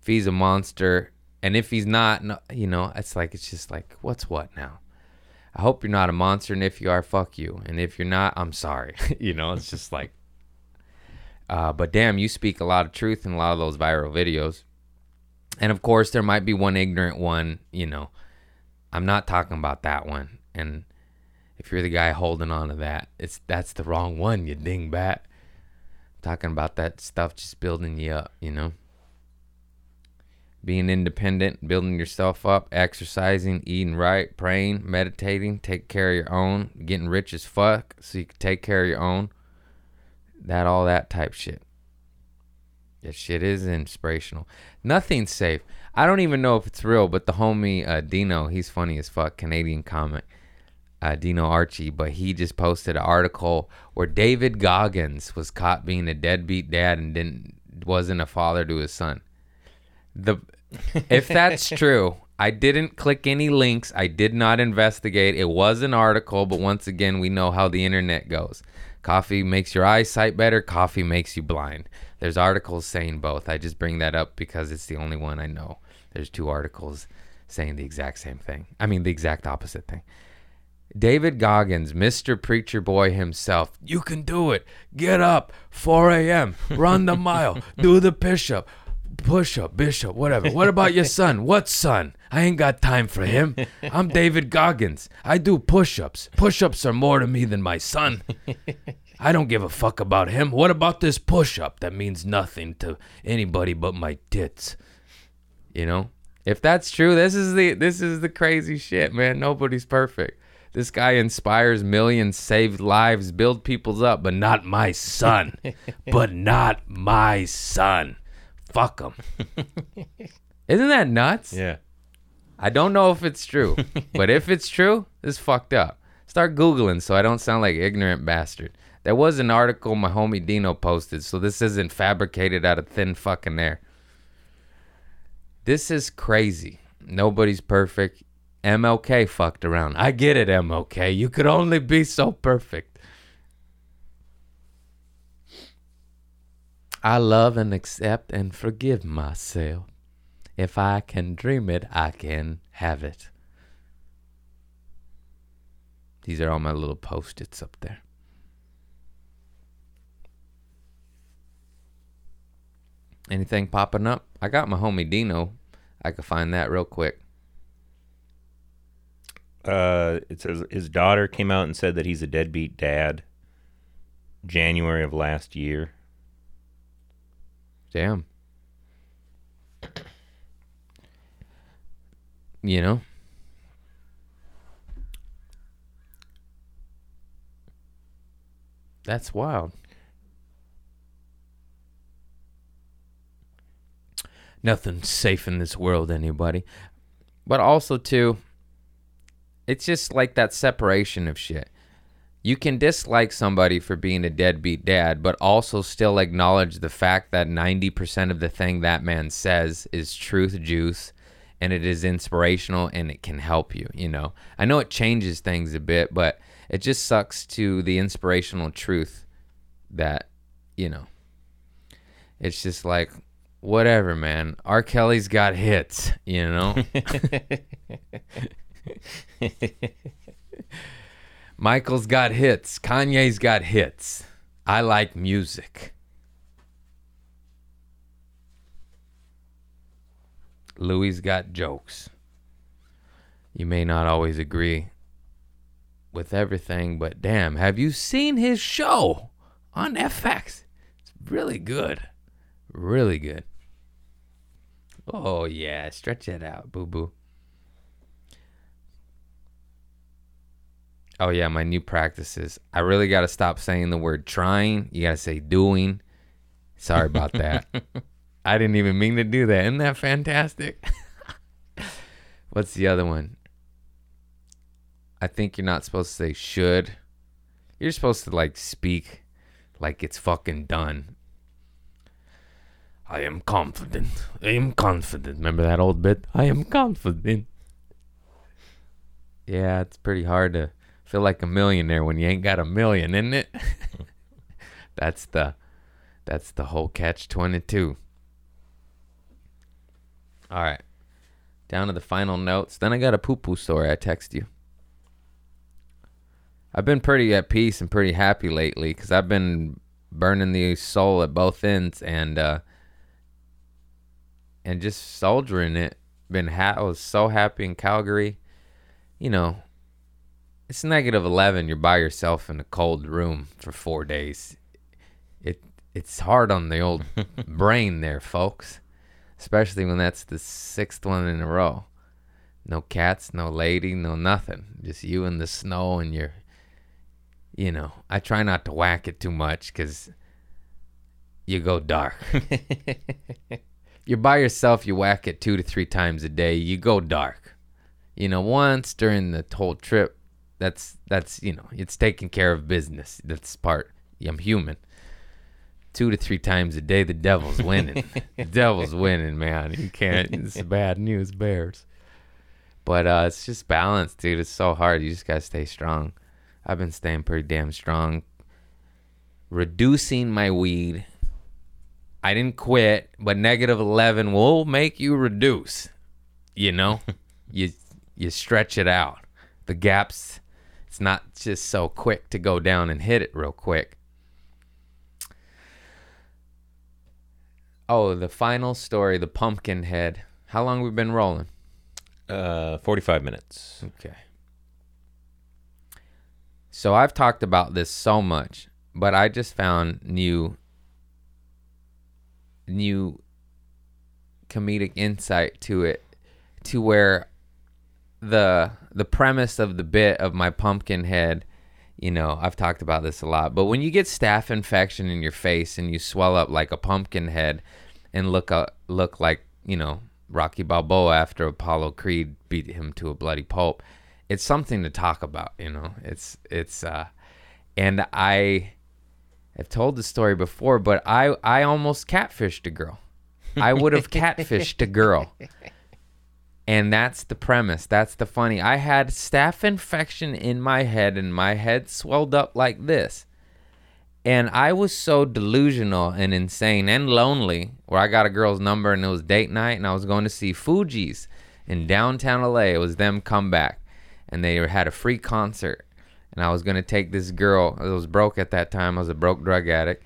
If he's a monster, and if he's not, no, you know, it's like it's just like what's what now. I hope you're not a monster, and if you are, fuck you. And if you're not, I'm sorry. you know, it's just like. Uh, but damn, you speak a lot of truth in a lot of those viral videos. And of course, there might be one ignorant one. You know, I'm not talking about that one. And if you're the guy holding on to that, it's that's the wrong one, you dingbat. Talking about that stuff just building you up, you know. Being independent, building yourself up, exercising, eating right, praying, meditating, take care of your own, getting rich as fuck so you can take care of your own. That all that type shit. That shit is inspirational. Nothing's safe. I don't even know if it's real, but the homie uh, Dino, he's funny as fuck, Canadian comic uh, Dino Archie, but he just posted an article where David Goggins was caught being a deadbeat dad and didn't wasn't a father to his son. The if that's true, I didn't click any links. I did not investigate. It was an article, but once again, we know how the internet goes. Coffee makes your eyesight better. Coffee makes you blind. There's articles saying both. I just bring that up because it's the only one I know. There's two articles saying the exact same thing. I mean, the exact opposite thing. David Goggins, Mr. Preacher Boy himself. You can do it. Get up. 4 a.m. Run the mile. do the push up. Push up, bishop, whatever. What about your son? What son? I ain't got time for him. I'm David Goggins. I do push ups. Push ups are more to me than my son. I don't give a fuck about him. What about this push up that means nothing to anybody but my tits? You know? If that's true, this is the this is the crazy shit, man. Nobody's perfect. This guy inspires millions, saves lives, build people's up, but not my son. but not my son. Fuck him. Isn't that nuts? Yeah. I don't know if it's true, but if it's true, it's fucked up. Start Googling so I don't sound like ignorant bastard. There was an article my homie Dino posted, so this isn't fabricated out of thin fucking air. This is crazy. Nobody's perfect. MLK fucked around. I get it, MLK. You could only be so perfect. I love and accept and forgive myself. If I can dream it, I can have it. These are all my little post its up there. Anything popping up? I got my homie Dino. I could find that real quick. Uh, it says his daughter came out and said that he's a deadbeat dad. January of last year. Damn. You know? That's wild. Nothing's safe in this world, anybody. But also, too, it's just like that separation of shit. You can dislike somebody for being a deadbeat dad, but also still acknowledge the fact that 90% of the thing that man says is truth juice and it is inspirational and it can help you, you know. I know it changes things a bit, but it just sucks to the inspirational truth that, you know. It's just like whatever, man. R. Kelly's got hits, you know. Michael's got hits. Kanye's got hits. I like music. Louis got jokes. You may not always agree with everything, but damn, have you seen his show on FX? It's really good. Really good. Oh, yeah. Stretch it out, boo boo. Oh, yeah. My new practices. I really got to stop saying the word trying. You got to say doing. Sorry about that. I didn't even mean to do that. Isn't that fantastic? What's the other one? I think you're not supposed to say should. You're supposed to like speak like it's fucking done. I am confident. I am confident. Remember that old bit? I am confident. Yeah, it's pretty hard to feel like a millionaire when you ain't got a million, isn't it? that's the that's the whole catch 22. All right. Down to the final notes. Then I got a poo poo story I text you. I've been pretty at peace and pretty happy lately because I've been burning the soul at both ends and uh, and just soldiering it. Been ha- I was so happy in Calgary. You know, it's negative eleven. You're by yourself in a cold room for four days. It it's hard on the old brain there, folks. Especially when that's the sixth one in a row. No cats, no lady, no nothing. Just you in the snow and your you know, I try not to whack it too much because you go dark. You're by yourself, you whack it two to three times a day, you go dark. You know, once during the whole trip, that's that's you know, it's taking care of business. That's part. I'm human. Two to three times a day, the devil's winning. the devil's winning, man. You can't. It's bad news, Bears. But uh, it's just balance, dude. It's so hard. You just gotta stay strong. I've been staying pretty damn strong. Reducing my weed. I didn't quit, but negative 11 will make you reduce. You know? you you stretch it out. The gaps it's not just so quick to go down and hit it real quick. Oh, the final story, the pumpkin head. How long we've been rolling? Uh, 45 minutes. Okay. So I've talked about this so much, but I just found new new comedic insight to it to where the the premise of the bit of my pumpkin head you know i've talked about this a lot but when you get staph infection in your face and you swell up like a pumpkin head and look uh, look like you know rocky balboa after apollo creed beat him to a bloody pulp it's something to talk about you know? It's it's uh and i have told the story before but i i almost catfished a girl. I would have catfished a girl and that's the premise that's the funny i had staph infection in my head and my head swelled up like this and i was so delusional and insane and lonely where i got a girl's number and it was date night and i was going to see Fugees in downtown la it was them come back and they had a free concert. And I was gonna take this girl. I was broke at that time. I was a broke drug addict,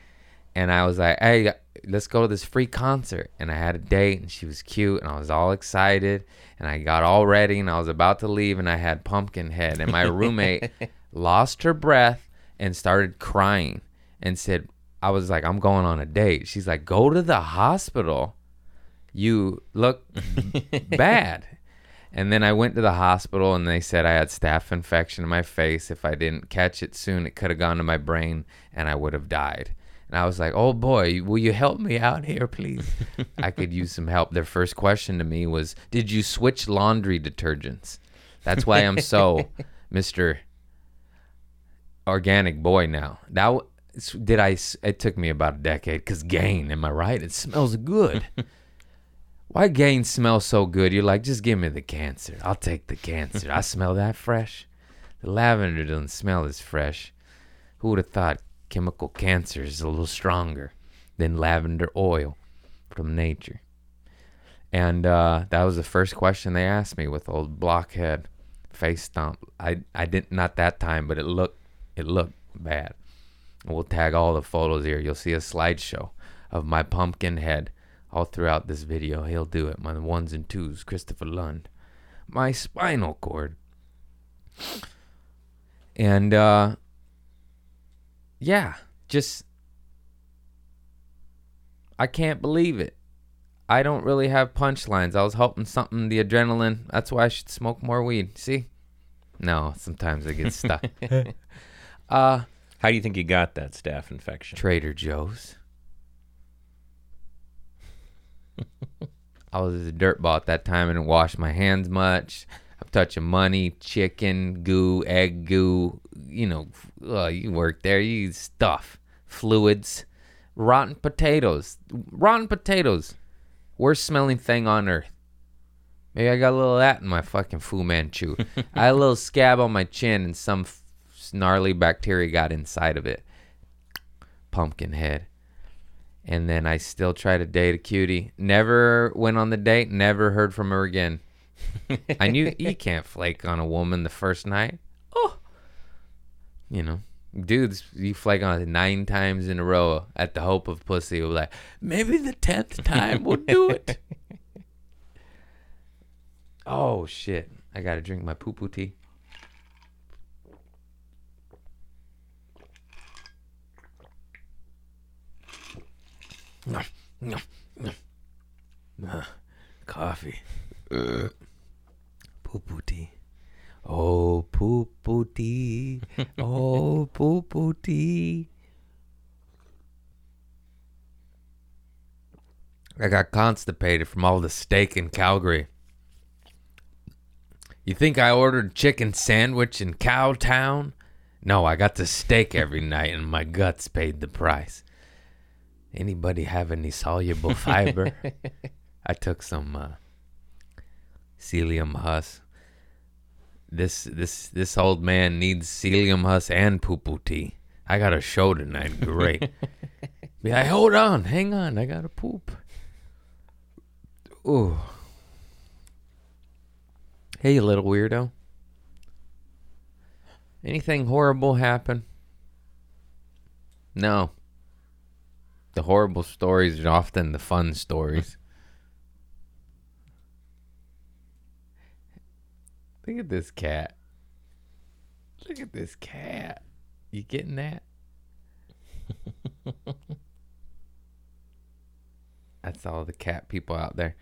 and I was like, "Hey, let's go to this free concert." And I had a date, and she was cute, and I was all excited, and I got all ready, and I was about to leave, and I had pumpkin head, and my roommate lost her breath and started crying, and said, "I was like, I'm going on a date." She's like, "Go to the hospital. You look bad." And then I went to the hospital and they said I had staph infection in my face. If I didn't catch it soon, it could have gone to my brain and I would have died. And I was like, oh boy, will you help me out here, please? I could use some help. Their first question to me was, did you switch laundry detergents? That's why I'm so Mr. Organic boy now. That did I? It took me about a decade because Gain, am I right? It smells good. Why Gain smells so good? You're like, just give me the cancer. I'll take the cancer. I smell that fresh. The lavender doesn't smell as fresh. Who would have thought chemical cancer is a little stronger than lavender oil from nature? And uh, that was the first question they asked me with old blockhead face stomp. I I didn't not that time, but it looked it looked bad. We'll tag all the photos here. You'll see a slideshow of my pumpkin head all throughout this video. He'll do it. My ones and twos, Christopher Lund. My spinal cord. And uh yeah, just I can't believe it. I don't really have punchlines. I was hoping something the adrenaline. That's why I should smoke more weed. See? No, sometimes I get stuck. uh How do you think you got that staph infection? Trader Joe's. I was a dirtball at that time and didn't wash my hands much. I'm touching money, chicken, goo, egg goo. You know, uh, you work there, you eat stuff, fluids, rotten potatoes. Rotten potatoes. Worst smelling thing on earth. Maybe I got a little of that in my fucking Fu Manchu. I had a little scab on my chin and some f- gnarly bacteria got inside of it. Pumpkin head. And then I still tried to date a cutie. Never went on the date, never heard from her again. I knew you can't flake on a woman the first night. Oh. You know, dudes, you flake on it nine times in a row at the hope of pussy. We're like, maybe the tenth time we'll do it. oh, shit. I got to drink my poo poo tea. No, no, no. Coffee. Uh, poo poo. Oh, poo poo. Oh, poo poo. I got constipated from all the steak in Calgary. You think I ordered chicken sandwich in Cowtown? No, I got the steak every night and my guts paid the price. Anybody have any soluble fiber? I took some uh, psyllium husk. This this this old man needs psyllium husk and poo tea. I got a show tonight. Great. yeah, hold on, hang on. I gotta poop. Ooh. Hey, you little weirdo. Anything horrible happen? No. The horrible stories are often the fun stories. Look at this cat. Look at this cat. You getting that? That's all the cat people out there.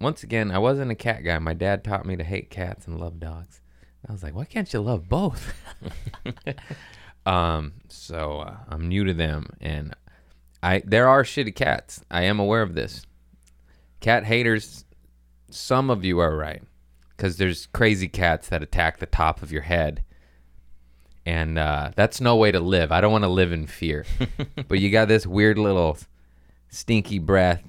Once again, I wasn't a cat guy. My dad taught me to hate cats and love dogs. I was like, why can't you love both? um, so uh, I'm new to them, and I there are shitty cats. I am aware of this. Cat haters, some of you are right, because there's crazy cats that attack the top of your head, and uh, that's no way to live. I don't want to live in fear. but you got this weird little stinky breath.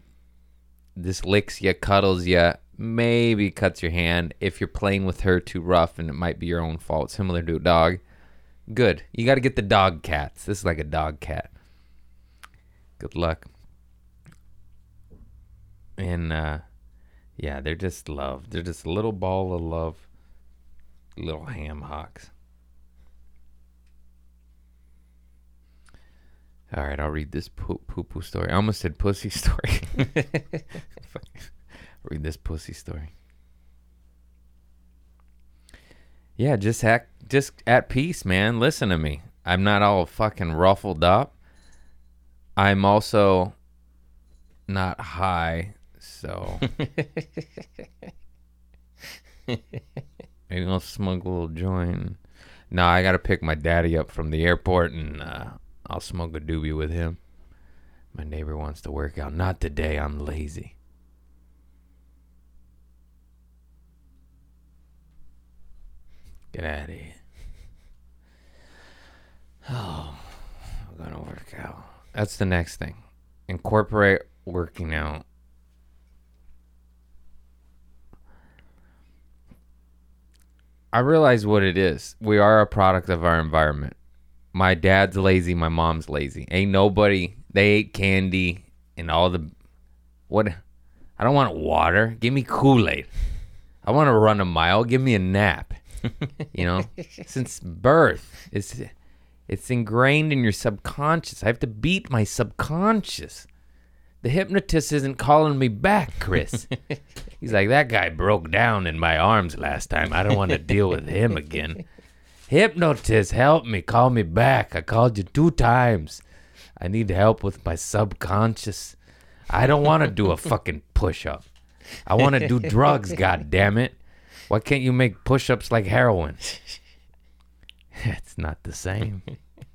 This licks you, cuddles you, maybe cuts your hand. If you're playing with her too rough, and it might be your own fault, similar to a dog. Good. You got to get the dog cats. This is like a dog cat. Good luck. And uh yeah, they're just love. They're just a little ball of love. Little ham hocks. All right, I'll read this poo poo, story. I almost said pussy story. read this pussy story. Yeah, just act, just at peace, man. Listen to me. I'm not all fucking ruffled up. I'm also not high, so maybe I'll smoke a little joint. No, I gotta pick my daddy up from the airport, and uh, I'll smoke a doobie with him. My neighbor wants to work out. Not today. I'm lazy. Get out of here. Oh, I'm gonna work out. That's the next thing. Incorporate working out. I realize what it is. We are a product of our environment. My dad's lazy, my mom's lazy. Ain't nobody they ate candy and all the what I don't want water. Give me Kool-Aid. I want to run a mile. Give me a nap. you know, since birth, it's it's ingrained in your subconscious. I have to beat my subconscious The hypnotist isn't calling me back, Chris. He's like, that guy broke down in my arms last time. I don't want to deal with him again. Hypnotist, help me. Call me back. I called you two times. I need help with my subconscious. I don't want to do a fucking push up. I want to do drugs, god damn it. Why can't you make push ups like heroin? it's not the same.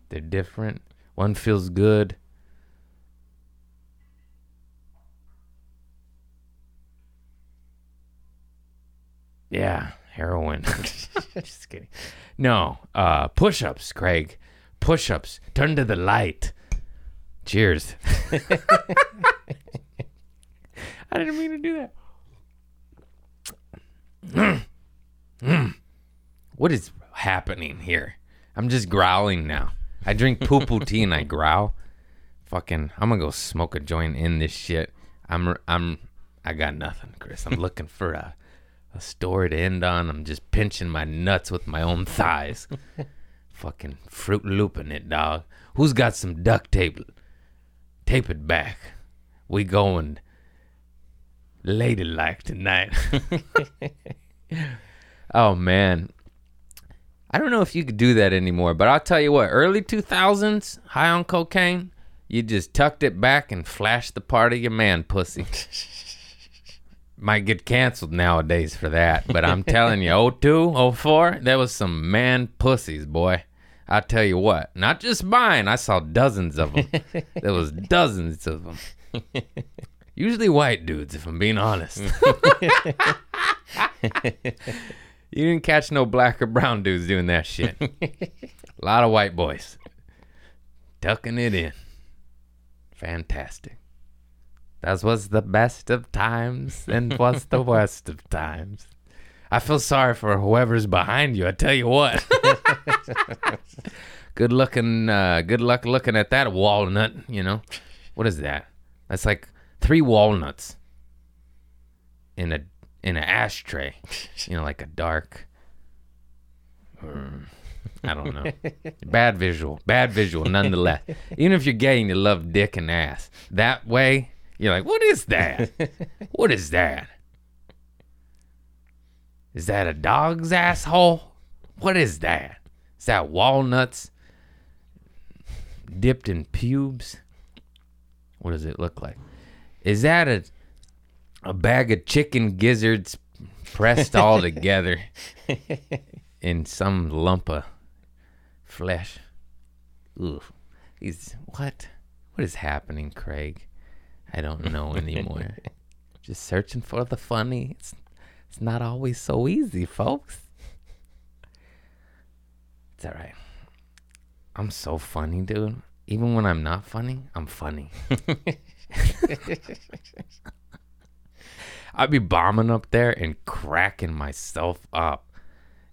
They're different. One feels good. Yeah, heroin. Just kidding. No, uh, push ups, Craig. Push ups. Turn to the light. Cheers. I didn't mean to do that. What is happening here? I'm just growling now. I drink poo poo tea and I growl. Fucking, I'm gonna go smoke a joint in this shit. I'm, I'm, I got nothing, Chris. I'm looking for a, a story to end on. I'm just pinching my nuts with my own thighs. Fucking fruit looping it, dog. Who's got some duct tape? Tape it back. We going ladylike tonight. oh man. I don't know if you could do that anymore, but I'll tell you what, early 2000s, high on cocaine, you just tucked it back and flashed the part of your man pussy. Might get canceled nowadays for that, but I'm telling you, 02, 04, there was some man pussies, boy. I tell you what, not just mine. I saw dozens of them. there was dozens of them. Usually white dudes, if I'm being honest. you didn't catch no black or brown dudes doing that shit. A lot of white boys tucking it in. Fantastic. That was the best of times and was the worst of times. I feel sorry for whoever's behind you. I tell you what. good looking, uh, good luck looking at that walnut. You know, what is that? That's like three walnuts in a in an ashtray. You know, like a dark. mm, I don't know. Bad visual. Bad visual, nonetheless. Even if you're gay and you love dick and ass, that way you're like, what is that? what is that? Is that a dog's asshole? What is that? Is that walnuts dipped in pubes? What does it look like? Is that a a bag of chicken gizzards pressed all together in some lump of flesh? Ooh, he's what? What is happening, Craig? I don't know anymore. Just searching for the funny. It's it's not always so easy, folks. It's all right. I'm so funny, dude. Even when I'm not funny, I'm funny. I'd be bombing up there and cracking myself up.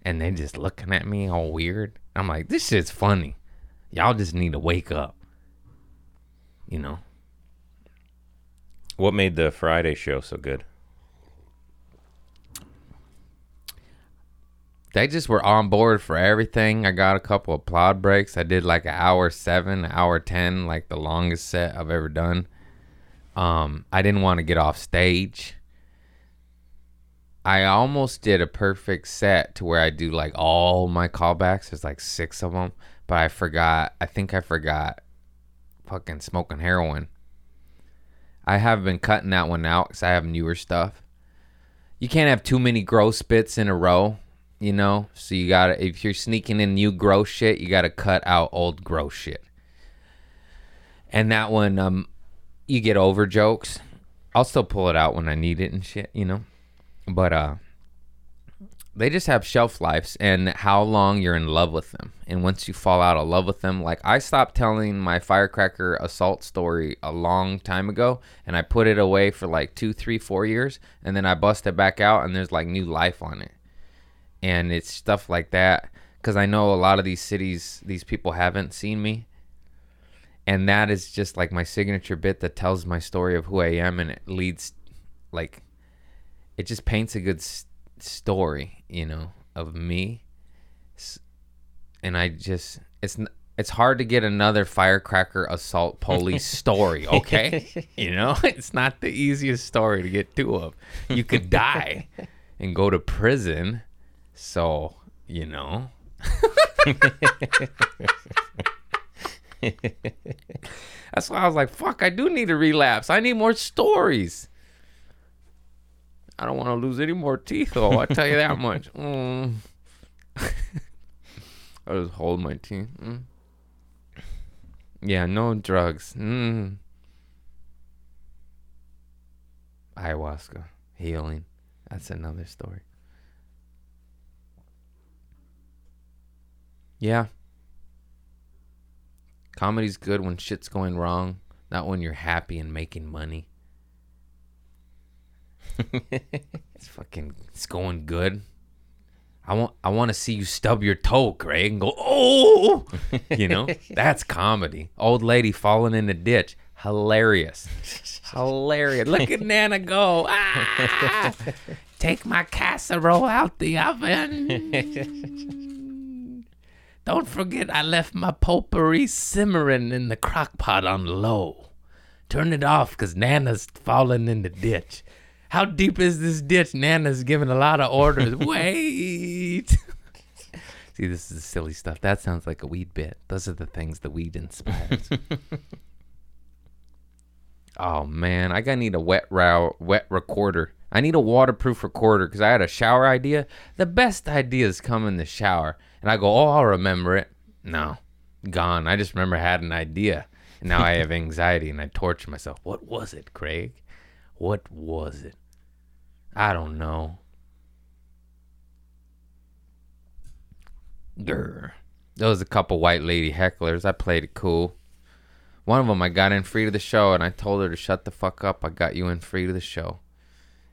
And they just looking at me all weird. I'm like, this shit's funny. Y'all just need to wake up. You know? What made the Friday show so good? they just were on board for everything. I got a couple of plod breaks. I did like an hour seven, hour ten, like the longest set I've ever done. Um, I didn't want to get off stage. I almost did a perfect set to where I do like all my callbacks. There's like six of them, but I forgot. I think I forgot fucking smoking heroin. I have been cutting that one out because I have newer stuff. You can't have too many gross spits in a row you know. So you gotta if you're sneaking in new gross shit, you gotta cut out old gross shit. And that one, um, you get over jokes. I'll still pull it out when I need it and shit, you know. But uh, they just have shelf lives and how long you're in love with them. And once you fall out of love with them, like I stopped telling my firecracker assault story a long time ago, and I put it away for like two, three, four years, and then I bust it back out, and there's like new life on it and it's stuff like that because I know a lot of these cities, these people haven't seen me, and that is just like my signature bit that tells my story of who I am, and it leads, like, it just paints a good story, you know, of me, and I just it's it's hard to get another firecracker assault police story, okay? you know, it's not the easiest story to get two of. You could die and go to prison. So, you know. That's why I was like, fuck, I do need a relapse. I need more stories. I don't want to lose any more teeth, though. I tell you that much. Mm. I just hold my teeth. Mm. Yeah, no drugs. Mm. Ayahuasca, healing. That's another story. Yeah. Comedy's good when shit's going wrong, not when you're happy and making money. it's fucking it's going good. I want I want to see you stub your toe, Craig, and go, oh, you know, that's comedy. Old lady falling in the ditch, hilarious, hilarious. Look at Nana go. Ah! Take my casserole out the oven. Don't forget, I left my potpourri simmering in the crock pot on low. Turn it off, cause Nana's falling in the ditch. How deep is this ditch? Nana's giving a lot of orders. Wait. See, this is silly stuff. That sounds like a weed bit. Those are the things the weed inspires. oh man, I gotta need a wet row, wet recorder. I need a waterproof recorder because I had a shower idea. The best ideas come in the shower, and I go, "Oh, I'll remember it." No, gone. I just remember I had an idea, and now I have anxiety and I torture myself. What was it, Craig? What was it? I don't know. Grr. There was a couple white lady hecklers. I played it cool. One of them, I got in free to the show, and I told her to shut the fuck up. I got you in free to the show.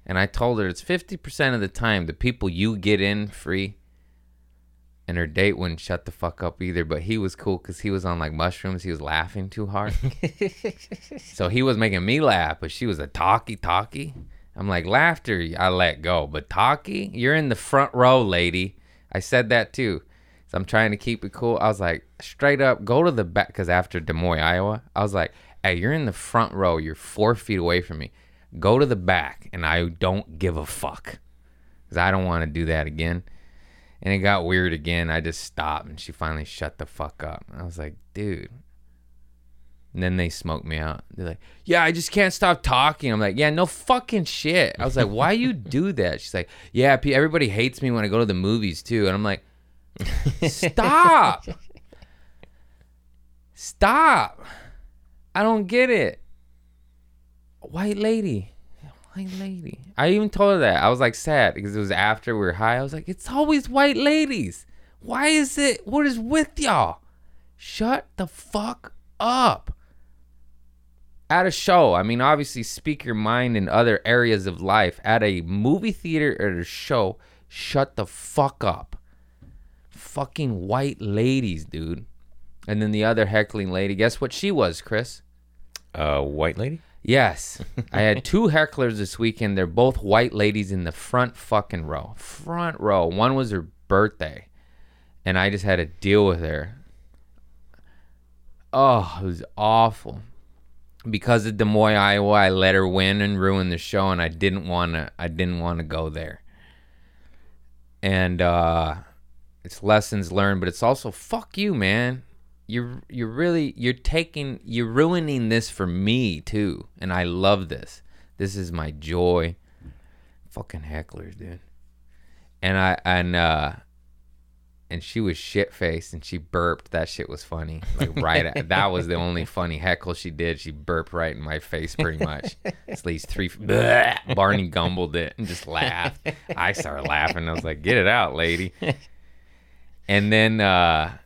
And I told her it's 50% of the time the people you get in free, and her date wouldn't shut the fuck up either. But he was cool because he was on like mushrooms. He was laughing too hard. so he was making me laugh, but she was a talkie talkie. I'm like, laughter, I let go. But talkie, you're in the front row, lady. I said that too. So I'm trying to keep it cool. I was like, straight up, go to the back. Because after Des Moines, Iowa, I was like, hey, you're in the front row. You're four feet away from me. Go to the back. And I don't give a fuck. Because I don't want to do that again. And it got weird again. I just stopped. And she finally shut the fuck up. I was like, dude. And then they smoked me out. They're like, yeah, I just can't stop talking. I'm like, yeah, no fucking shit. I was like, why you do that? She's like, yeah, everybody hates me when I go to the movies too. And I'm like, Stop. Stop. I don't get it. White lady. White lady. I even told her that. I was like sad because it was after we were high. I was like, it's always white ladies. Why is it? What is with y'all? Shut the fuck up. At a show, I mean, obviously, speak your mind in other areas of life. At a movie theater or a show, shut the fuck up fucking white ladies, dude. And then the other heckling lady, guess what she was, Chris? Uh, white lady? Yes. I had two hecklers this weekend. They're both white ladies in the front fucking row. Front row. One was her birthday. And I just had to deal with her. Oh, it was awful. Because of Des Moines, Iowa, I let her win and ruin the show and I didn't wanna I didn't wanna go there. And uh it's lessons learned, but it's also fuck you, man. You're you're really you're taking you're ruining this for me too, and I love this. This is my joy. Fucking hecklers, dude. And I and uh and she was shit faced and she burped. That shit was funny. Like right, at, that was the only funny heckle she did. She burped right in my face, pretty much. At least three. Bleh, Barney gumbled it and just laughed. I started laughing. I was like, "Get it out, lady." And then uh,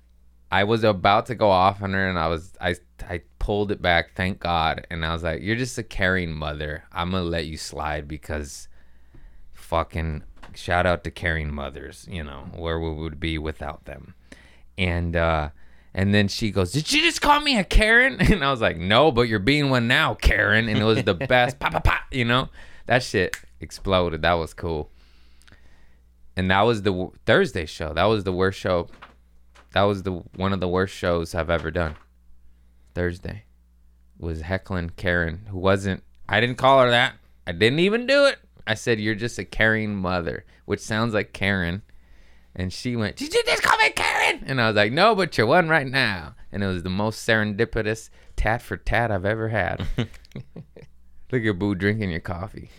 I was about to go off on her, and I was I I pulled it back, thank God. And I was like, "You're just a caring mother. I'm gonna let you slide because fucking shout out to caring mothers. You know where we would be without them." And uh, and then she goes, "Did you just call me a Karen?" And I was like, "No, but you're being one now, Karen." And it was the best. Pop, pop, pa. You know that shit exploded. That was cool and that was the Thursday show. That was the worst show That was the one of the worst shows I've ever done. Thursday was heckling Karen, who wasn't. I didn't call her that. I didn't even do it. I said you're just a caring mother, which sounds like Karen. And she went, Did you just call me Karen? And I was like, No, but you're one right now. And it was the most serendipitous tat for tat I've ever had. Look at Boo drinking your coffee.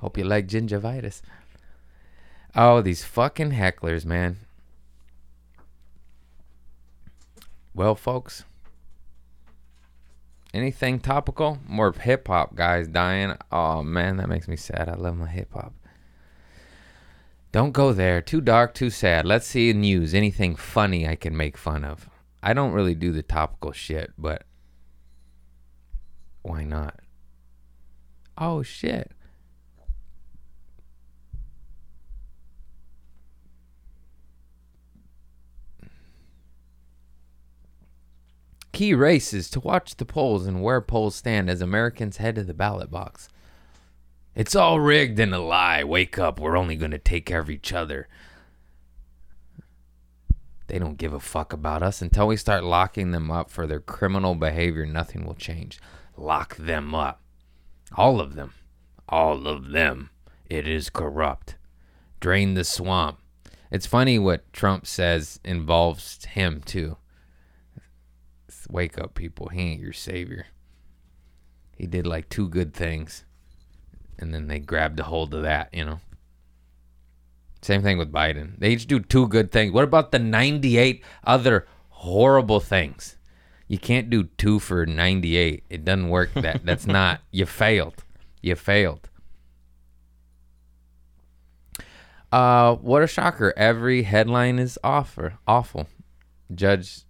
Hope you like gingivitis. Oh, these fucking hecklers, man. Well, folks, anything topical? More hip hop guys dying. Oh man, that makes me sad. I love my hip hop. Don't go there. Too dark, too sad. Let's see news. Anything funny I can make fun of. I don't really do the topical shit, but why not? Oh shit. Key races to watch the polls and where polls stand as Americans head to the ballot box. It's all rigged and a lie. Wake up. We're only going to take care of each other. They don't give a fuck about us until we start locking them up for their criminal behavior. Nothing will change. Lock them up. All of them. All of them. It is corrupt. Drain the swamp. It's funny what Trump says involves him too. Wake up, people. He ain't your savior. He did like two good things, and then they grabbed a hold of that, you know. Same thing with Biden. They each do two good things. What about the 98 other horrible things? You can't do two for 98. It doesn't work. That that's not. You failed. You failed. Uh, what a shocker! Every headline is offer awful. Judge.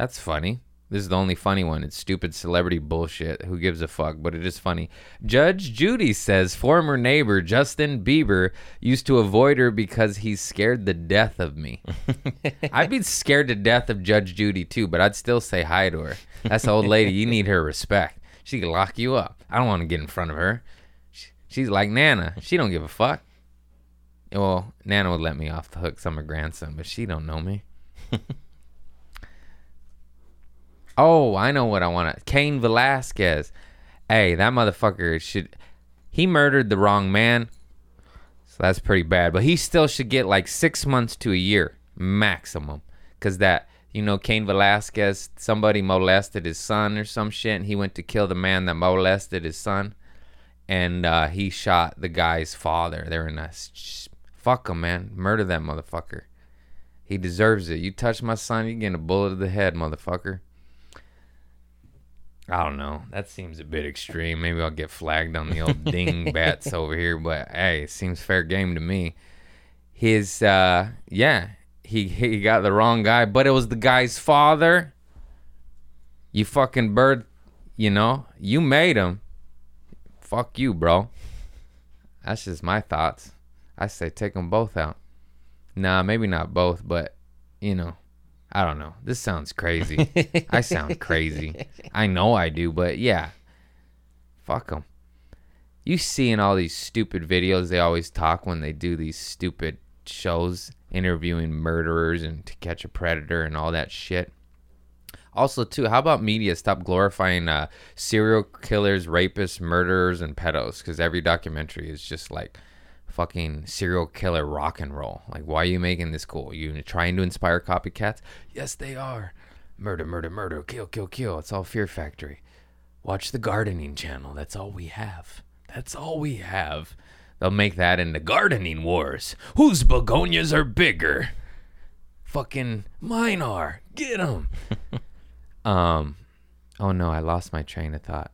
That's funny. This is the only funny one. It's stupid celebrity bullshit. Who gives a fuck? But it is funny. Judge Judy says former neighbor Justin Bieber used to avoid her because he's scared the death of me. I'd be scared to death of Judge Judy too, but I'd still say hi to her. That's the old lady. You need her respect. She could lock you up. I don't want to get in front of her. She's like Nana. She don't give a fuck. Well, Nana would let me off the hook. I'm her grandson, but she don't know me. Oh, I know what I want to. Cain Velasquez. Hey, that motherfucker should. He murdered the wrong man. So that's pretty bad. But he still should get like six months to a year maximum. Because that, you know, Cain Velasquez, somebody molested his son or some shit. And he went to kill the man that molested his son. And uh, he shot the guy's father. They're in a. Fuck him, man. Murder that motherfucker. He deserves it. You touch my son, you get a bullet to the head, motherfucker. I don't know. That seems a bit extreme. Maybe I'll get flagged on the old ding bats over here, but hey, it seems fair game to me. His uh yeah, he he got the wrong guy, but it was the guy's father. You fucking bird, you know, you made him. Fuck you, bro. That's just my thoughts. I say take them both out. Nah, maybe not both, but you know, I don't know. This sounds crazy. I sound crazy. I know I do, but yeah. Fuck them. You see in all these stupid videos, they always talk when they do these stupid shows interviewing murderers and to catch a predator and all that shit. Also, too, how about media stop glorifying uh, serial killers, rapists, murderers, and pedos? Because every documentary is just like fucking serial killer rock and roll. Like, why are you making this cool? You trying to inspire copycats? Yes, they are. Murder, murder, murder, kill, kill, kill. It's all Fear Factory. Watch the gardening channel. That's all we have. That's all we have. They'll make that into gardening wars. Whose begonias are bigger? Fucking mine are. Get them. um, oh no, I lost my train of thought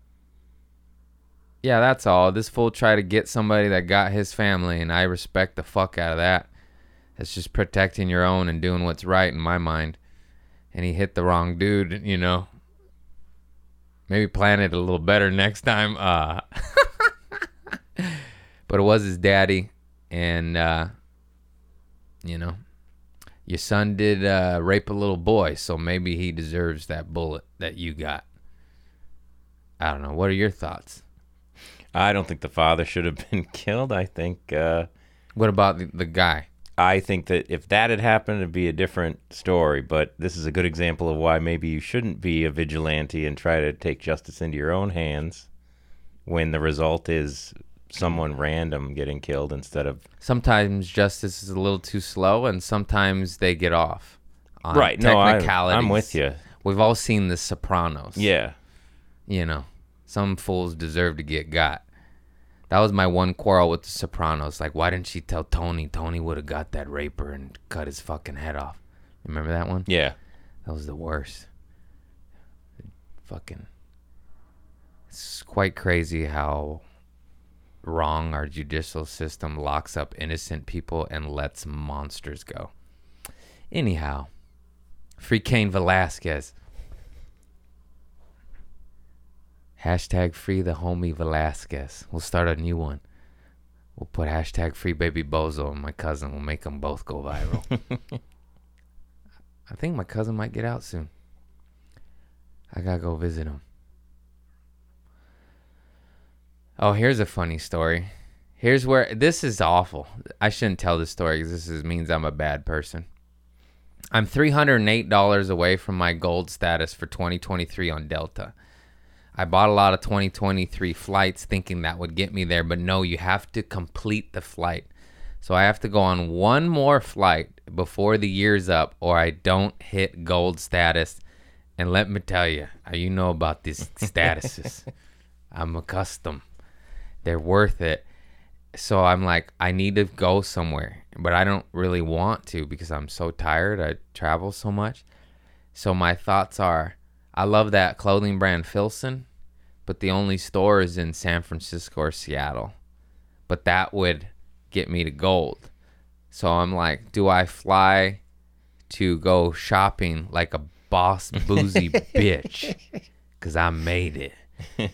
yeah, that's all. This fool tried to get somebody that got his family, and I respect the fuck out of that. It's just protecting your own and doing what's right in my mind. And he hit the wrong dude, you know. Maybe plan it a little better next time. Uh, but it was his daddy, and uh, you know, your son did uh, rape a little boy, so maybe he deserves that bullet that you got. I don't know. What are your thoughts? I don't think the father should have been killed. I think uh, What about the, the guy? I think that if that had happened, it'd be a different story. But this is a good example of why maybe you shouldn't be a vigilante and try to take justice into your own hands when the result is someone random getting killed instead of Sometimes justice is a little too slow, and sometimes they get off. On right. No, I. I'm with you. We've all seen The Sopranos. Yeah. You know, some fools deserve to get got. That was my one quarrel with The Sopranos. Like, why didn't she tell Tony? Tony would have got that raper and cut his fucking head off. Remember that one? Yeah. That was the worst. Fucking. It's quite crazy how wrong our judicial system locks up innocent people and lets monsters go. Anyhow, free Cain Velasquez. Hashtag free the homie Velasquez. We'll start a new one. We'll put hashtag free baby Bozo and my cousin. We'll make them both go viral. I think my cousin might get out soon. I gotta go visit him. Oh, here's a funny story. Here's where this is awful. I shouldn't tell this story because this is, means I'm a bad person. I'm $308 away from my gold status for 2023 on Delta. I bought a lot of 2023 flights thinking that would get me there, but no, you have to complete the flight. So I have to go on one more flight before the year's up, or I don't hit gold status. And let me tell you, you know about these statuses. I'm accustomed. They're worth it. So I'm like, I need to go somewhere, but I don't really want to because I'm so tired. I travel so much. So my thoughts are, I love that clothing brand Filson, but the only store is in San Francisco or Seattle. But that would get me to gold. So I'm like, do I fly to go shopping like a boss boozy bitch? Cause I made it.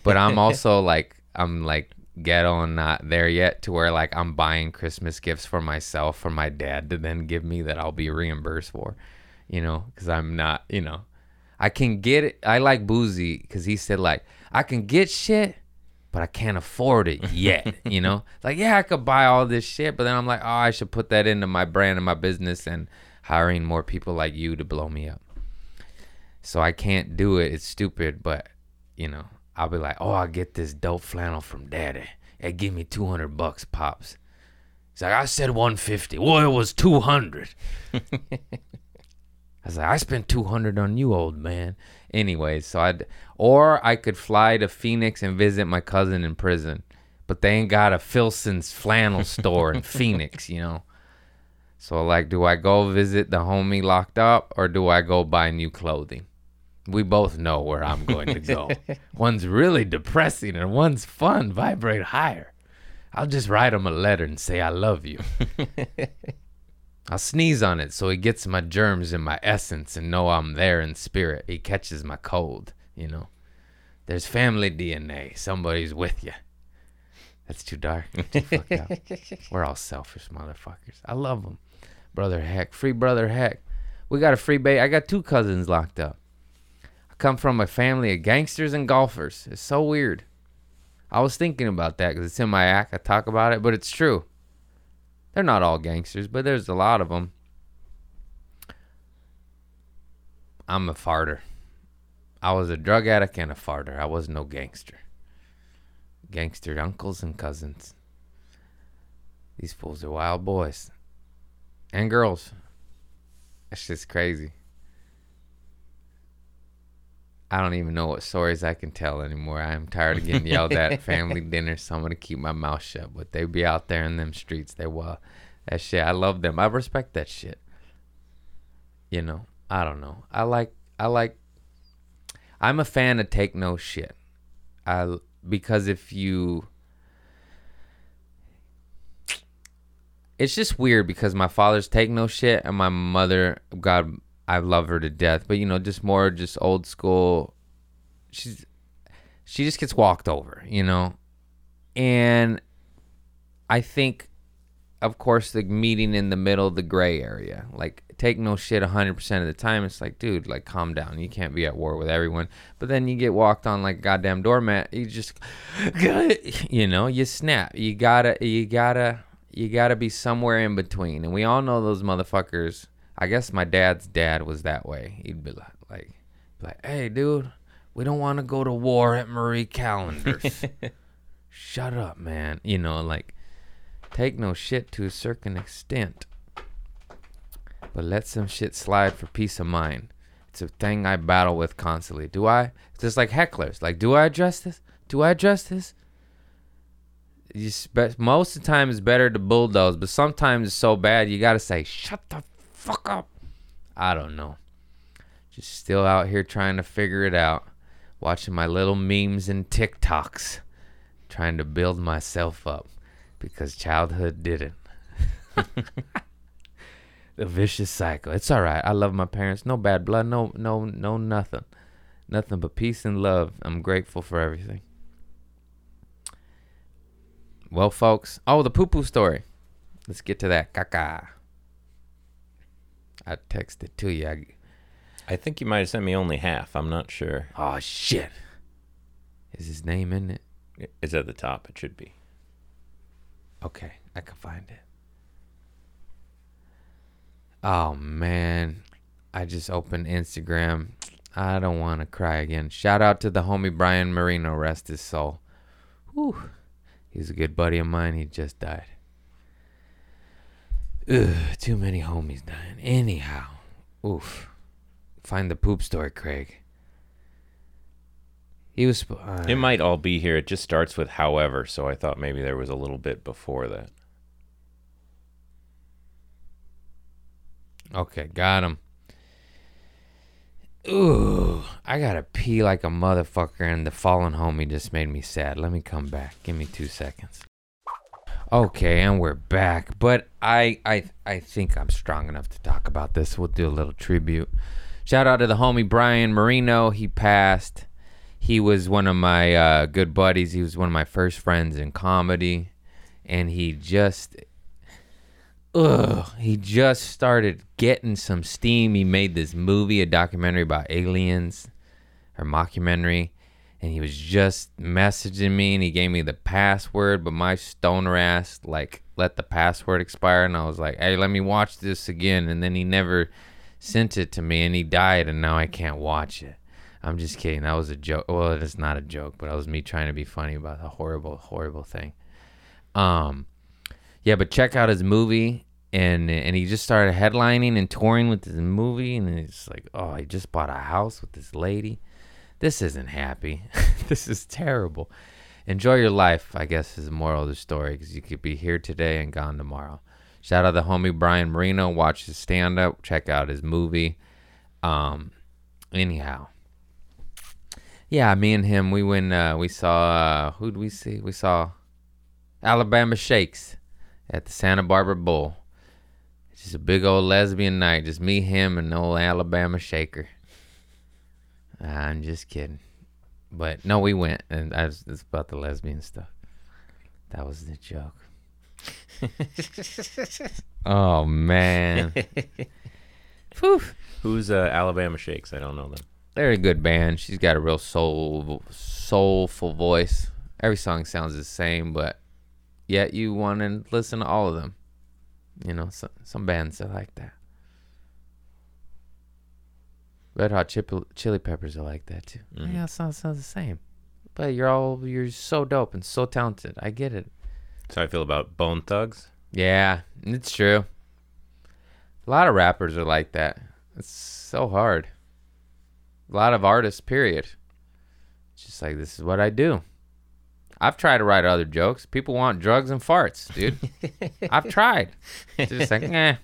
But I'm also like, I'm like ghetto and not there yet to where like I'm buying Christmas gifts for myself for my dad to then give me that I'll be reimbursed for, you know, because I'm not, you know, I can get it. I like Boozy because he said like I can get shit, but I can't afford it yet. you know, like yeah, I could buy all this shit, but then I'm like, oh, I should put that into my brand and my business and hiring more people like you to blow me up. So I can't do it. It's stupid, but you know, I'll be like, oh, I'll get this dope flannel from daddy. Hey, give me 200 bucks, pops. He's like, I said 150. Well, it was 200. I was like, I spent 200 on you, old man. Anyways, so I'd, or I could fly to Phoenix and visit my cousin in prison, but they ain't got a Filson's flannel store in Phoenix, you know? So, like, do I go visit the homie locked up or do I go buy new clothing? We both know where I'm going to go. one's really depressing and one's fun. Vibrate higher. I'll just write him a letter and say I love you. I'll sneeze on it so he gets my germs and my essence and know I'm there in spirit. He catches my cold, you know. There's family DNA. Somebody's with you. That's too dark. Too. We're all selfish motherfuckers. I love them. Brother Heck. Free Brother Heck. We got a free bait. I got two cousins locked up I come from a family of gangsters and golfers. It's so weird. I was thinking about that because it's in my act. I talk about it, but it's true. They're not all gangsters, but there's a lot of them. I'm a farter. I was a drug addict and a farter. I was no gangster. Gangster uncles and cousins. These fools are wild boys. And girls. That's just crazy. I don't even know what stories I can tell anymore. I'm tired of getting yelled at at family dinner, so I'm gonna keep my mouth shut. But they be out there in them streets. They well, that shit. I love them. I respect that shit. You know, I don't know. I like. I like. I'm a fan of take no shit. I because if you. It's just weird because my father's take no shit and my mother, God I love her to death, but you know, just more just old school. She's she just gets walked over, you know, and I think, of course, the meeting in the middle, the gray area, like take no shit 100% of the time. It's like, dude, like calm down. You can't be at war with everyone. But then you get walked on like goddamn doormat. You just, you know, you snap. You gotta, you gotta, you gotta be somewhere in between. And we all know those motherfuckers. I guess my dad's dad was that way. He'd be like, like, like hey, dude, we don't want to go to war at Marie Callender's. Shut up, man. You know, like, take no shit to a certain extent, but let some shit slide for peace of mind. It's a thing I battle with constantly. Do I? It's just like hecklers. Like, do I address this? Do I address this? You spe- most of the time it's better to bulldoze, but sometimes it's so bad you gotta say, "Shut the fuck up." I don't know. Just still out here trying to figure it out, watching my little memes and TikToks, trying to build myself up because childhood didn't. the vicious cycle. It's all right. I love my parents. No bad blood. No, no, no, nothing. Nothing but peace and love. I'm grateful for everything. Well, folks. Oh, the poo poo story. Let's get to that. Caca. I texted to you. I, I think you might have sent me only half. I'm not sure. oh, shit. Is his name in it? It's at the top. It should be. Okay, I can find it. Oh man, I just opened Instagram. I don't want to cry again. Shout out to the homie Brian Marino, rest his soul. Whew. He's a good buddy of mine. He just died. Ugh, too many homies dying. Anyhow, oof. Find the poop story, Craig. He was. Uh, It might all be here. It just starts with however, so I thought maybe there was a little bit before that. Okay, got him. Ooh, I gotta pee like a motherfucker, and the fallen homie just made me sad. Let me come back. Give me two seconds. Okay, and we're back. But I, I, I think I'm strong enough to talk about this. We'll do a little tribute. Shout out to the homie Brian Marino. He passed. He was one of my uh, good buddies. He was one of my first friends in comedy, and he just ugh, he just started getting some steam. He made this movie, a documentary about aliens, or mockumentary, and he was just messaging me, and he gave me the password, but my stoner ass like let the password expire, and I was like, hey, let me watch this again, and then he never sent it to me, and he died, and now I can't watch it. I'm just kidding. That was a joke. Well, it's not a joke, but that was me trying to be funny about a horrible, horrible thing. Um, yeah, but check out his movie, and and he just started headlining and touring with his movie, and it's like, oh, he just bought a house with this lady. This isn't happy. this is terrible. Enjoy your life, I guess, is the moral of the story, because you could be here today and gone tomorrow. Shout out to the homie Brian Marino. Watch his stand up. Check out his movie. Um, anyhow, yeah, me and him, we went. Uh, we saw. Uh, who'd we see? We saw Alabama Shakes at the Santa Barbara Bowl. It's just a big old lesbian night. Just me, him, and old Alabama Shaker. I'm just kidding. But no, we went, and I was, it's about the lesbian stuff. That was the joke. oh man. Whew. Who's uh, Alabama Shakes? I don't know them. They're a good band. She's got a real soul, soulful voice. Every song sounds the same, but yet you want to listen to all of them. You know, some some bands are like that. Red Hot Chip- Chili Peppers are like that too. Mhm. Yeah, it sounds sounds the same. But you're all you're so dope and so talented. I get it. That's how I feel about Bone Thugs. Yeah, it's true. A lot of rappers are like that. It's so hard. A lot of artists, period. It's just like this is what I do. I've tried to write other jokes. People want drugs and farts, dude. I've tried. It's just like, eh.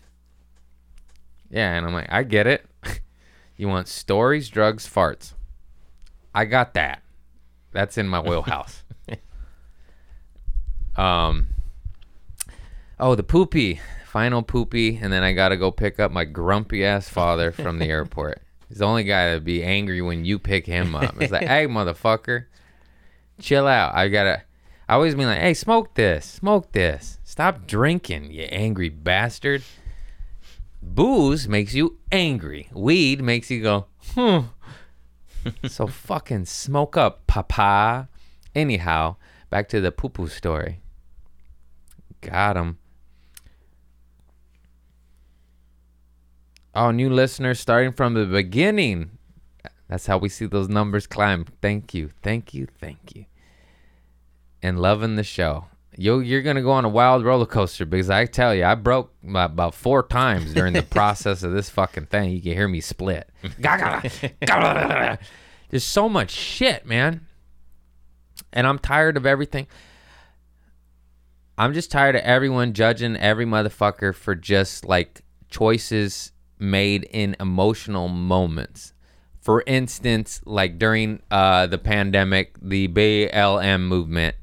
Yeah, and I'm like, I get it. You want stories, drugs, farts. I got that. That's in my wheelhouse. um Oh, the poopy. Final poopy, and then I gotta go pick up my grumpy ass father from the airport. He's the only guy that'd be angry when you pick him up. It's like, hey, motherfucker, chill out. I gotta. I always mean like, hey, smoke this, smoke this. Stop drinking, you angry bastard. Booze makes you angry. Weed makes you go, hmm. so fucking smoke up, papa. Anyhow, back to the poo poo story. Got him. Oh, new listeners starting from the beginning. That's how we see those numbers climb. Thank you. Thank you. Thank you. And loving the show. Yo, you're gonna go on a wild roller coaster because I tell you, I broke my, about four times during the process of this fucking thing. You can hear me split. There's so much shit, man. And I'm tired of everything. I'm just tired of everyone judging every motherfucker for just like choices made in emotional moments. For instance, like during uh, the pandemic, the BLM movement,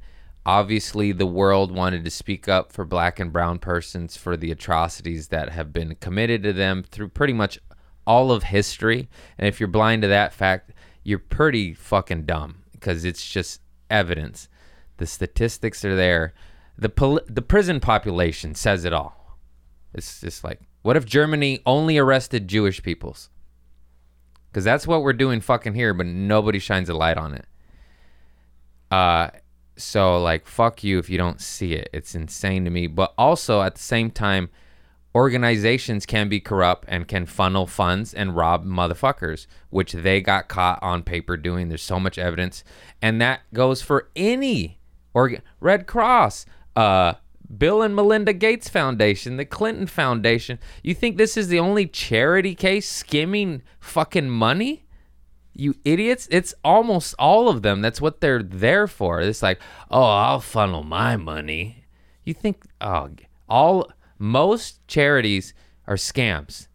obviously the world wanted to speak up for black and brown persons for the atrocities that have been committed to them through pretty much all of history. And if you're blind to that fact, you're pretty fucking dumb because it's just evidence. The statistics are there. The the prison population says it all. It's just like, what if Germany only arrested Jewish peoples? Because that's what we're doing fucking here, but nobody shines a light on it. Uh, so like, fuck you if you don't see it. It's insane to me. But also at the same time, organizations can be corrupt and can funnel funds and rob motherfuckers, which they got caught on paper doing. There's so much evidence, and that goes for any organ. Red Cross, uh, Bill and Melinda Gates Foundation, the Clinton Foundation. You think this is the only charity case skimming fucking money? You idiots. It's almost all of them. That's what they're there for. It's like, oh, I'll funnel my money. You think, oh, all, most charities are scams.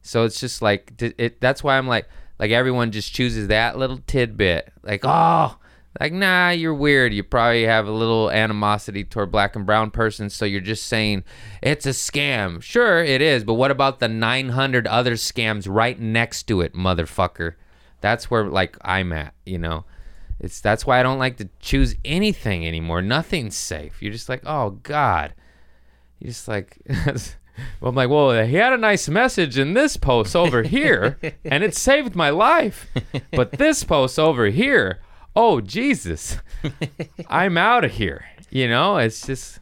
So it's just like, it, that's why I'm like, like everyone just chooses that little tidbit. Like, oh, like, nah, you're weird. You probably have a little animosity toward black and brown persons, so you're just saying it's a scam. Sure, it is, but what about the 900 other scams right next to it, motherfucker? That's where like I'm at, you know. It's that's why I don't like to choose anything anymore. Nothing's safe. You're just like, oh God. You're just like well, I'm like, well, he had a nice message in this post over here, and it saved my life. But this post over here, oh Jesus, I'm out of here. You know, it's just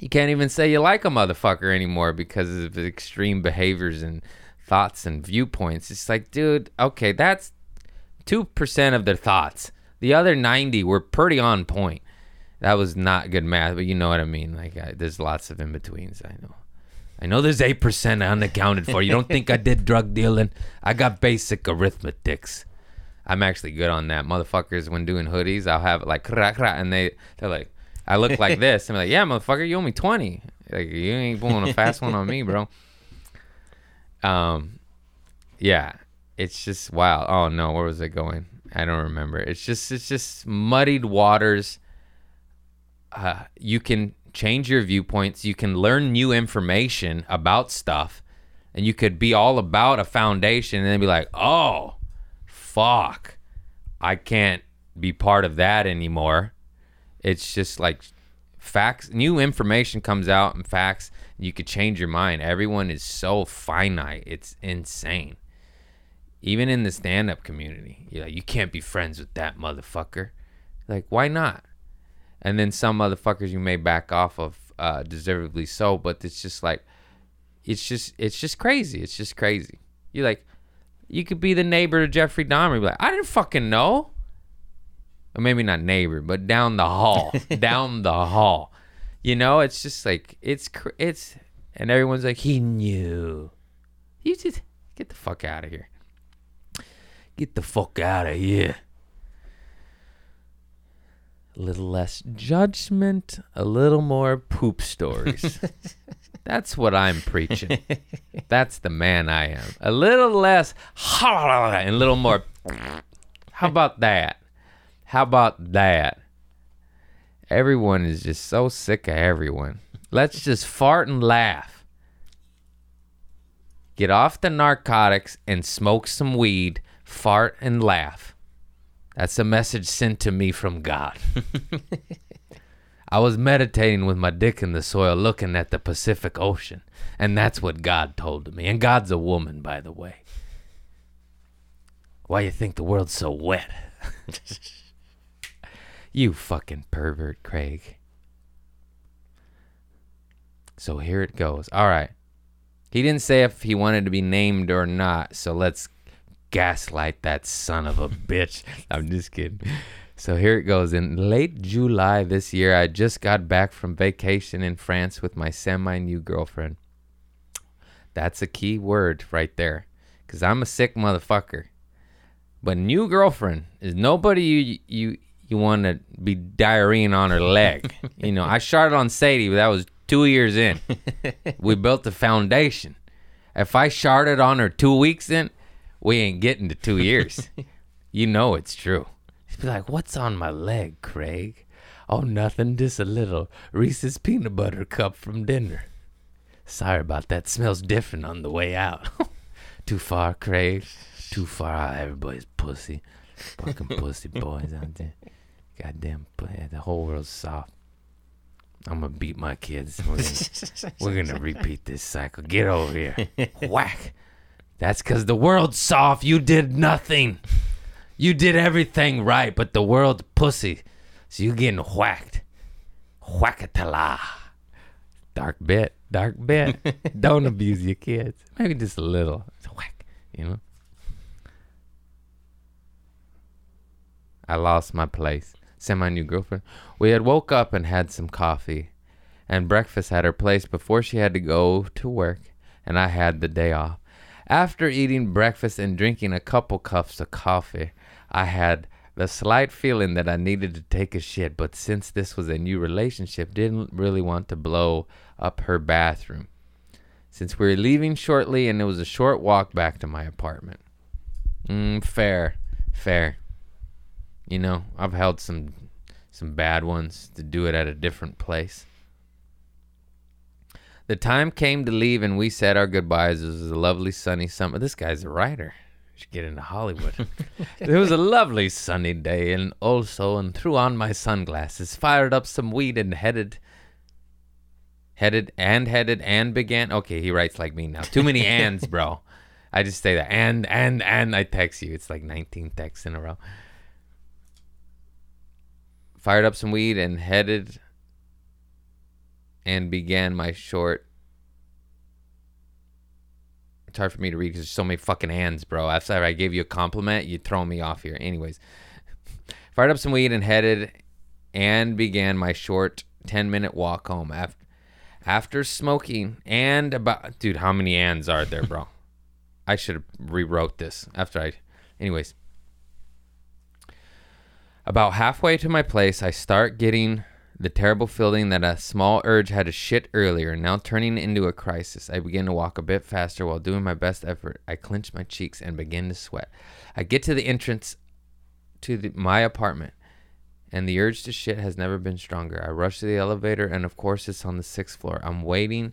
you can't even say you like a motherfucker anymore because of extreme behaviors and thoughts and viewpoints. It's like, dude, okay, that's two percent of their thoughts. The other ninety were pretty on point. That was not good math, but you know what I mean. Like, I, there's lots of in betweens. I know. I know there's eight percent unaccounted for. You don't think I did drug dealing? I got basic arithmetics. I'm actually good on that. Motherfuckers, when doing hoodies, I'll have like and they they're like, I look like this. I'm like, yeah, motherfucker, you owe me twenty. Like you ain't pulling a fast one on me, bro. Um, yeah, it's just wow. Oh no, where was it going? I don't remember. It's just it's just muddied waters. Uh, you can change your viewpoints. You can learn new information about stuff, and you could be all about a foundation, and then be like, oh, fuck, I can't be part of that anymore. It's just like facts. New information comes out and facts. You could change your mind. Everyone is so finite. It's insane even in the stand up community. You're like, you can't be friends with that motherfucker. Like, why not? And then some motherfuckers you may back off of, uh, deservedly so, but it's just like, it's just, it's just crazy. It's just crazy. You're like, you could be the neighbor to Jeffrey Dahmer. Be like, I didn't fucking know. Or maybe not neighbor, but down the hall, down the hall. You know, it's just like it's it's, and everyone's like, he knew. You just get the fuck out of here. Get the fuck out of here. A little less judgment, a little more poop stories. That's what I'm preaching. That's the man I am. A little less and a little more. How about that? How about that? Everyone is just so sick of everyone. Let's just fart and laugh. Get off the narcotics and smoke some weed fart, and laugh. That's a message sent to me from God. I was meditating with my dick in the soil looking at the Pacific Ocean, and that's what God told me. And God's a woman, by the way. Why you think the world's so wet? you fucking pervert, Craig. So here it goes. All right. He didn't say if he wanted to be named or not, so let's gaslight that son of a bitch. I'm just kidding. So here it goes. In late July this year, I just got back from vacation in France with my semi new girlfriend. That's a key word right there. Because I'm a sick motherfucker. But new girlfriend is nobody you you you want to be diarrheaing on her leg. you know, I started on Sadie, but that was two years in. we built the foundation. If I sharded on her two weeks in, we ain't getting to two years. you know it's true. She'd be like, "What's on my leg, Craig?" Oh, nothing, just a little Reese's peanut butter cup from dinner. Sorry about that. Smells different on the way out. Too far, Craig. Too far. Everybody's pussy. Fucking pussy boys out there. Goddamn, the whole world's soft. I'm gonna beat my kids. We're gonna, we're gonna repeat this cycle. Get over here. Whack. That's because the world's soft. You did nothing. You did everything right, but the world's pussy. So you getting whacked. Whackatala. Dark bit. Dark bit. Don't abuse your kids. Maybe just a little. It's a whack, you know? I lost my place. Semi new girlfriend. We had woke up and had some coffee and breakfast at her place before she had to go to work, and I had the day off. After eating breakfast and drinking a couple cups of coffee, I had the slight feeling that I needed to take a shit, but since this was a new relationship, didn't really want to blow up her bathroom. Since we were leaving shortly and it was a short walk back to my apartment. Mm, fair, fair. You know, I've held some some bad ones to do it at a different place. The time came to leave and we said our goodbyes. It was a lovely sunny summer. This guy's a writer. Should get into Hollywood. it was a lovely sunny day and also and threw on my sunglasses, fired up some weed and headed headed and headed and began okay, he writes like me now. Too many ands, bro. I just say that and and and I text you. It's like 19 texts in a row. Fired up some weed and headed and began my short. It's hard for me to read because there's so many fucking hands, bro. After I gave you a compliment, you throw me off here. Anyways, fired up some weed and headed and began my short 10 minute walk home after after smoking and about dude how many ands are there bro i should have rewrote this after i anyways about halfway to my place i start getting the terrible feeling that a small urge had to shit earlier, now turning into a crisis. I begin to walk a bit faster while doing my best effort. I clench my cheeks and begin to sweat. I get to the entrance to the, my apartment, and the urge to shit has never been stronger. I rush to the elevator, and of course, it's on the sixth floor. I'm waiting,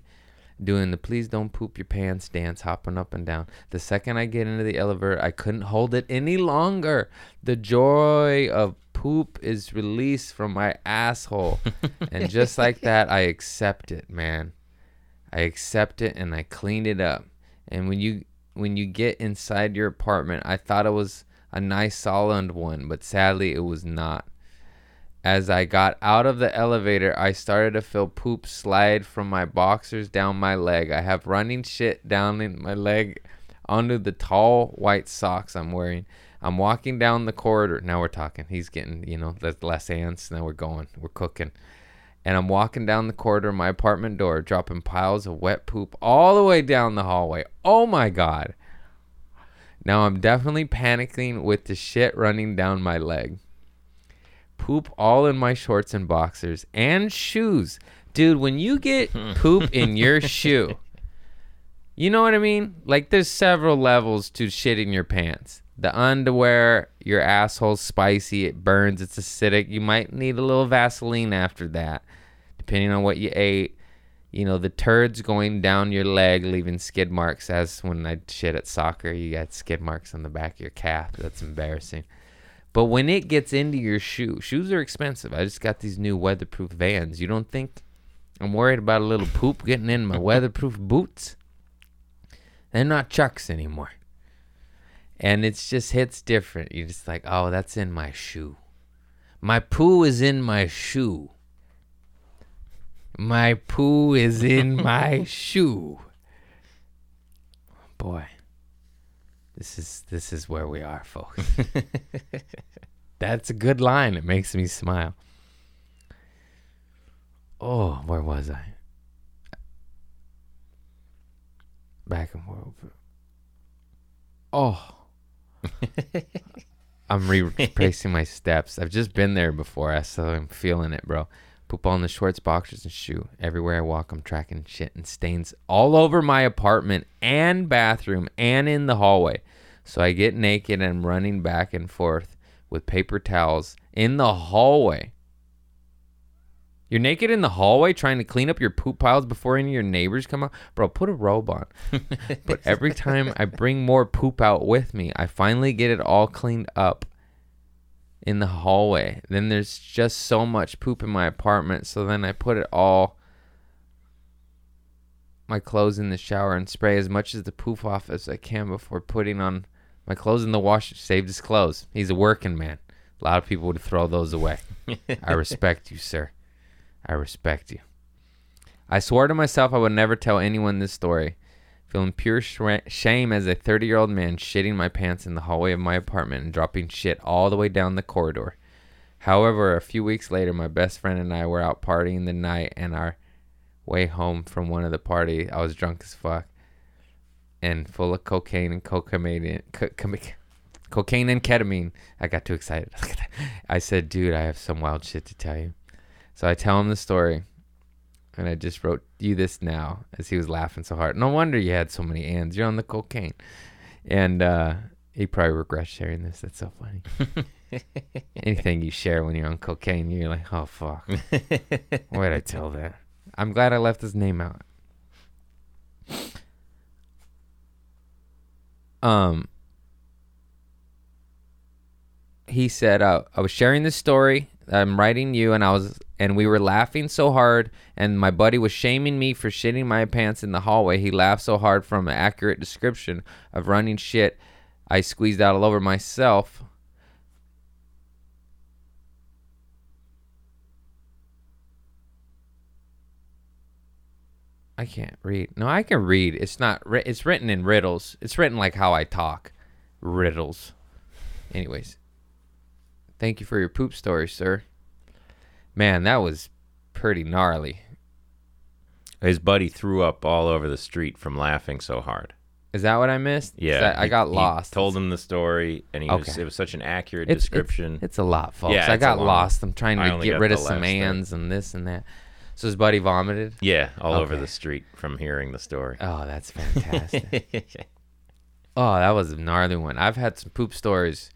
doing the please don't poop your pants dance, hopping up and down. The second I get into the elevator, I couldn't hold it any longer. The joy of poop is released from my asshole. and just like that, I accept it, man. I accept it and I clean it up. And when you when you get inside your apartment, I thought it was a nice solid one, but sadly it was not. As I got out of the elevator, I started to feel poop slide from my boxers down my leg. I have running shit down in my leg onto the tall white socks I'm wearing. I'm walking down the corridor. Now we're talking. He's getting, you know, there's less ants. Now we're going. We're cooking. And I'm walking down the corridor of my apartment door, dropping piles of wet poop all the way down the hallway. Oh my God. Now I'm definitely panicking with the shit running down my leg. Poop all in my shorts and boxers and shoes. Dude, when you get poop in your shoe, you know what I mean? Like there's several levels to shit in your pants the underwear, your asshole's spicy, it burns, it's acidic. You might need a little Vaseline after that, depending on what you ate. You know, the turds going down your leg, leaving skid marks, as when I shit at soccer, you got skid marks on the back of your calf. That's embarrassing. But when it gets into your shoe, shoes are expensive. I just got these new weatherproof vans. You don't think I'm worried about a little poop getting in my weatherproof boots? They're not chucks anymore and it's just hits different. You're just like, oh, that's in my shoe. My poo is in my shoe. My poo is in my shoe. boy, this is this is where we are, folks. That's a good line. It makes me smile. Oh, where was I? Back and forth. Oh. I'm retracing my steps. I've just been there before, so I'm feeling it, bro. Poop on the shorts, boxers, and shoe. Everywhere I walk, I'm tracking shit and stains all over my apartment and bathroom and in the hallway. So I get naked and I'm running back and forth with paper towels in the hallway. You're naked in the hallway trying to clean up your poop piles before any of your neighbors come out? Bro, put a robe on. but every time I bring more poop out with me, I finally get it all cleaned up in the hallway. Then there's just so much poop in my apartment, so then I put it all my clothes in the shower and spray as much of the poop off as I can before putting on my clothes in the washer. Saved his clothes. He's a working man. A lot of people would throw those away. I respect you, sir. I respect you. I swore to myself I would never tell anyone this story. Feeling pure sh- shame as a 30 year old man shitting my pants in the hallway of my apartment and dropping shit all the way down the corridor. However, a few weeks later, my best friend and I were out partying the night, and our way home from one of the party, I was drunk as fuck and full of cocaine and cocaine, co- co- cocaine and ketamine. I got too excited. I said, "Dude, I have some wild shit to tell you." So I tell him the story, and I just wrote you this now as he was laughing so hard. No wonder you had so many ands. You're on the cocaine, and uh, he probably regrets sharing this. That's so funny. Anything you share when you're on cocaine, you're like, oh fuck. Why did I tell that? I'm glad I left his name out. Um, he said, uh, I was sharing this story. I'm writing you, and I was, and we were laughing so hard, and my buddy was shaming me for shitting my pants in the hallway. He laughed so hard from an accurate description of running shit. I squeezed out all over myself. I can't read. No, I can read. It's not. It's written in riddles. It's written like how I talk, riddles. Anyways, thank you for your poop story, sir. Man, that was pretty gnarly. His buddy threw up all over the street from laughing so hard. Is that what I missed? Yeah, I, I got lost. told him the story, and he was Okay. it was such an accurate It's- description. It's, it's a lot, folks. Yeah, I got long- lost. I'm trying to get rid of some ands and this and that. So his buddy vomited. yeah, all over the street from hearing the story. Oh, that's fantastic. oh, that was a gnarly one. I've had some poop stories.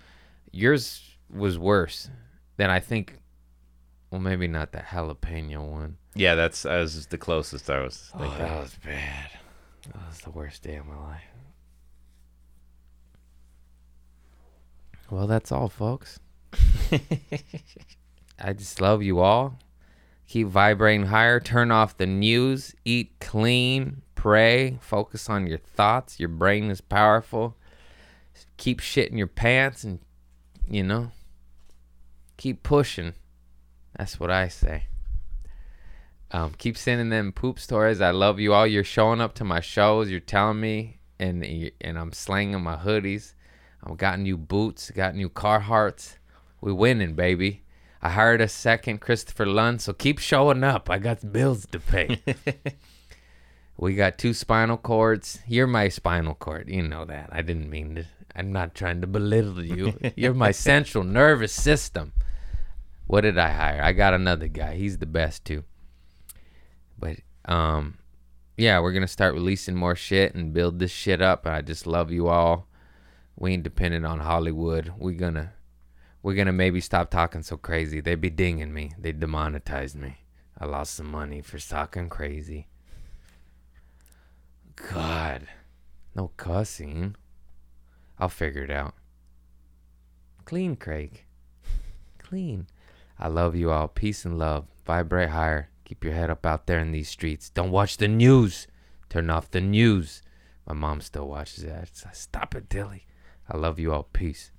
Yours was worse than I think. Well, maybe not the jalapeno one. yeah, that's that was the closest I was Oh, that was bad. That was the worst day of my life. Well, that's all, folks. I just love you all. Keep vibrating higher. Turn off the news. Eat clean. Pray. Focus on your thoughts. Your brain is powerful. Keep shit in your pants and, you know, keep pushing. That's what I say. Um, keep sending them poop stories. I love you all. You're showing up to my shows. You're telling me, and and I'm slanging my hoodies. I've got new boots. Got new Carhartts. We winning, baby. I hired a second Christopher Lund, so keep showing up. I got bills to pay. we got two spinal cords. You're my spinal cord. You know that. I didn't mean to. I'm not trying to belittle you. You're my central nervous system. What did I hire? I got another guy. He's the best too. But um yeah, we're gonna start releasing more shit and build this shit up. I just love you all. We ain't dependent on Hollywood. We're gonna we're gonna maybe stop talking so crazy. They'd be dinging me. They demonetized me. I lost some money for talking crazy. God. No cussing. I'll figure it out. Clean, Craig. Clean. I love you all. Peace and love. Vibrate higher. Keep your head up out there in these streets. Don't watch the news. Turn off the news. My mom still watches that. Stop it, Dilly. I love you all. Peace.